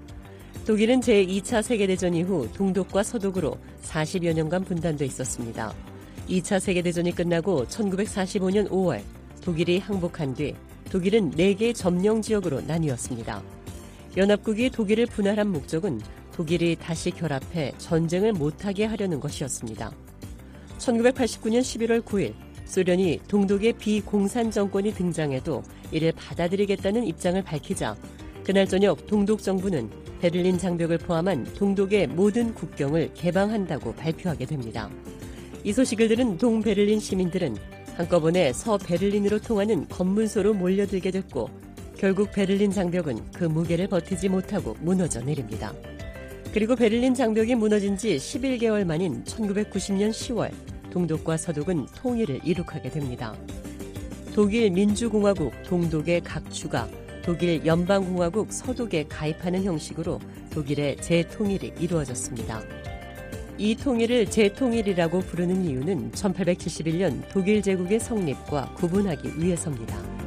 독일은 제2차 세계대전 이후 동독과 서독으로 40여 년간 분단돼 있었습니다. 2차 세계대전이 끝나고 1945년 5월 독일이 항복한 뒤 독일은 4개 점령 지역으로 나뉘었습니다. 연합국이 독일을 분할한 목적은 독일이 다시 결합해 전쟁을 못하게 하려는 것이었습니다. 1989년 11월 9일 소련이 동독의 비공산 정권이 등장해도 이를 받아들이겠다는 입장을 밝히자 그날 저녁 동독 정부는 베를린 장벽을 포함한 동독의 모든 국경을 개방한다고 발표하게 됩니다. 이 소식을 들은 동베를린 시민들은 한꺼번에 서베를린으로 통하는 검문소로 몰려들게 됐고 결국 베를린 장벽은 그 무게를 버티지 못하고 무너져 내립니다. 그리고 베를린 장벽이 무너진 지 11개월 만인 1990년 10월 동독과 서독은 통일을 이룩하게 됩니다. 독일 민주공화국 동독의 각주가 독일 연방공화국 서독에 가입하는 형식으로 독일의 재통일이 이루어졌습니다. 이 통일을 재통일이라고 부르는 이유는 1871년 독일 제국의 성립과 구분하기 위해서입니다.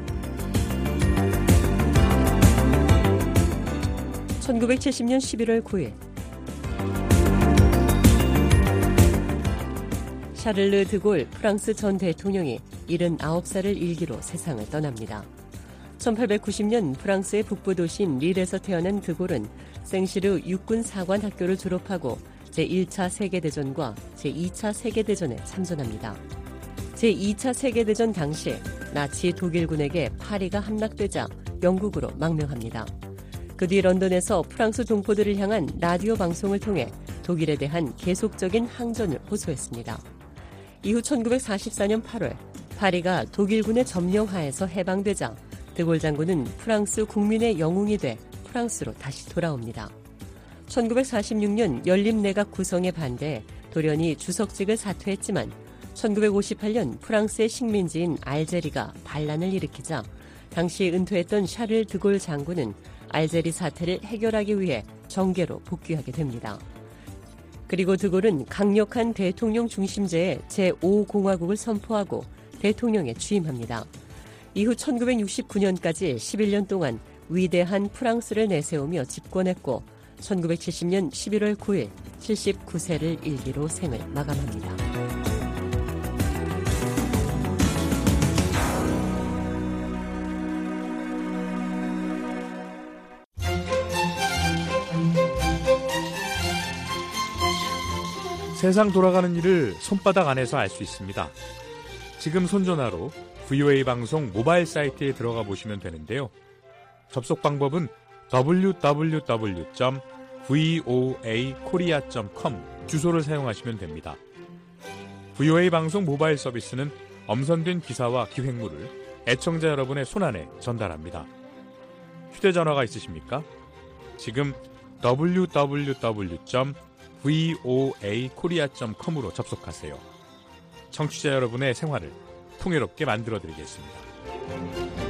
1970년 11월 9일 샤를르 드골 프랑스 전 대통령이 79살을 일기로 세상을 떠납니다. 1890년 프랑스의 북부 도시인 릴에서 태어난 드골은 생시르 육군 사관 학교를 졸업하고 제1차 세계대전과 제2차 세계대전에 참전합니다. 제2차 세계대전 당시 나치 독일군에게 파리가 함락되자 영국으로 망명합니다. 그 뒤 런던에서 프랑스 동포들을 향한 라디오 방송을 통해 독일에 대한 계속적인 항전을 호소했습니다. 이후 1944년 8월 파리가 독일군의 점령하에서 해방되자 드골 장군은 프랑스 국민의 영웅이 돼 프랑스로 다시 돌아옵니다. 1946년 연립내각 구성에 반대 돌연히 주석직을 사퇴했지만 1958년 프랑스의 식민지인 알제리가 반란을 일으키자 당시 은퇴했던 샤를 드골 장군은 알제리 사태를 해결하기 위해 정계로 복귀하게 됩니다. 그리고 드골은 강력한 대통령 중심제의 제5공화국을 선포하고 대통령에 취임합니다. 이후 1969년까지 11년 동안 위대한 프랑스를 내세우며 집권했고 1970년 11월 9일 79세를 일기로 생을 마감합니다. 세상 돌아가는 일을 손바닥 안에서 알 수 있습니다. 지금 손전화로 VOA 방송 모바일 사이트에 들어가 보시면 되는데요. 접속 방법은 www.voakorea.com 주소를 사용하시면 됩니다. VOA 방송 모바일 서비스는 엄선된 기사와 기획물을 애청자 여러분의 손안에 전달합니다. 휴대전화가 있으십니까? 지금 www. voakorea.com으로 접속하세요. 청취자 여러분의 생활을 풍요롭게 만들어 드리겠습니다.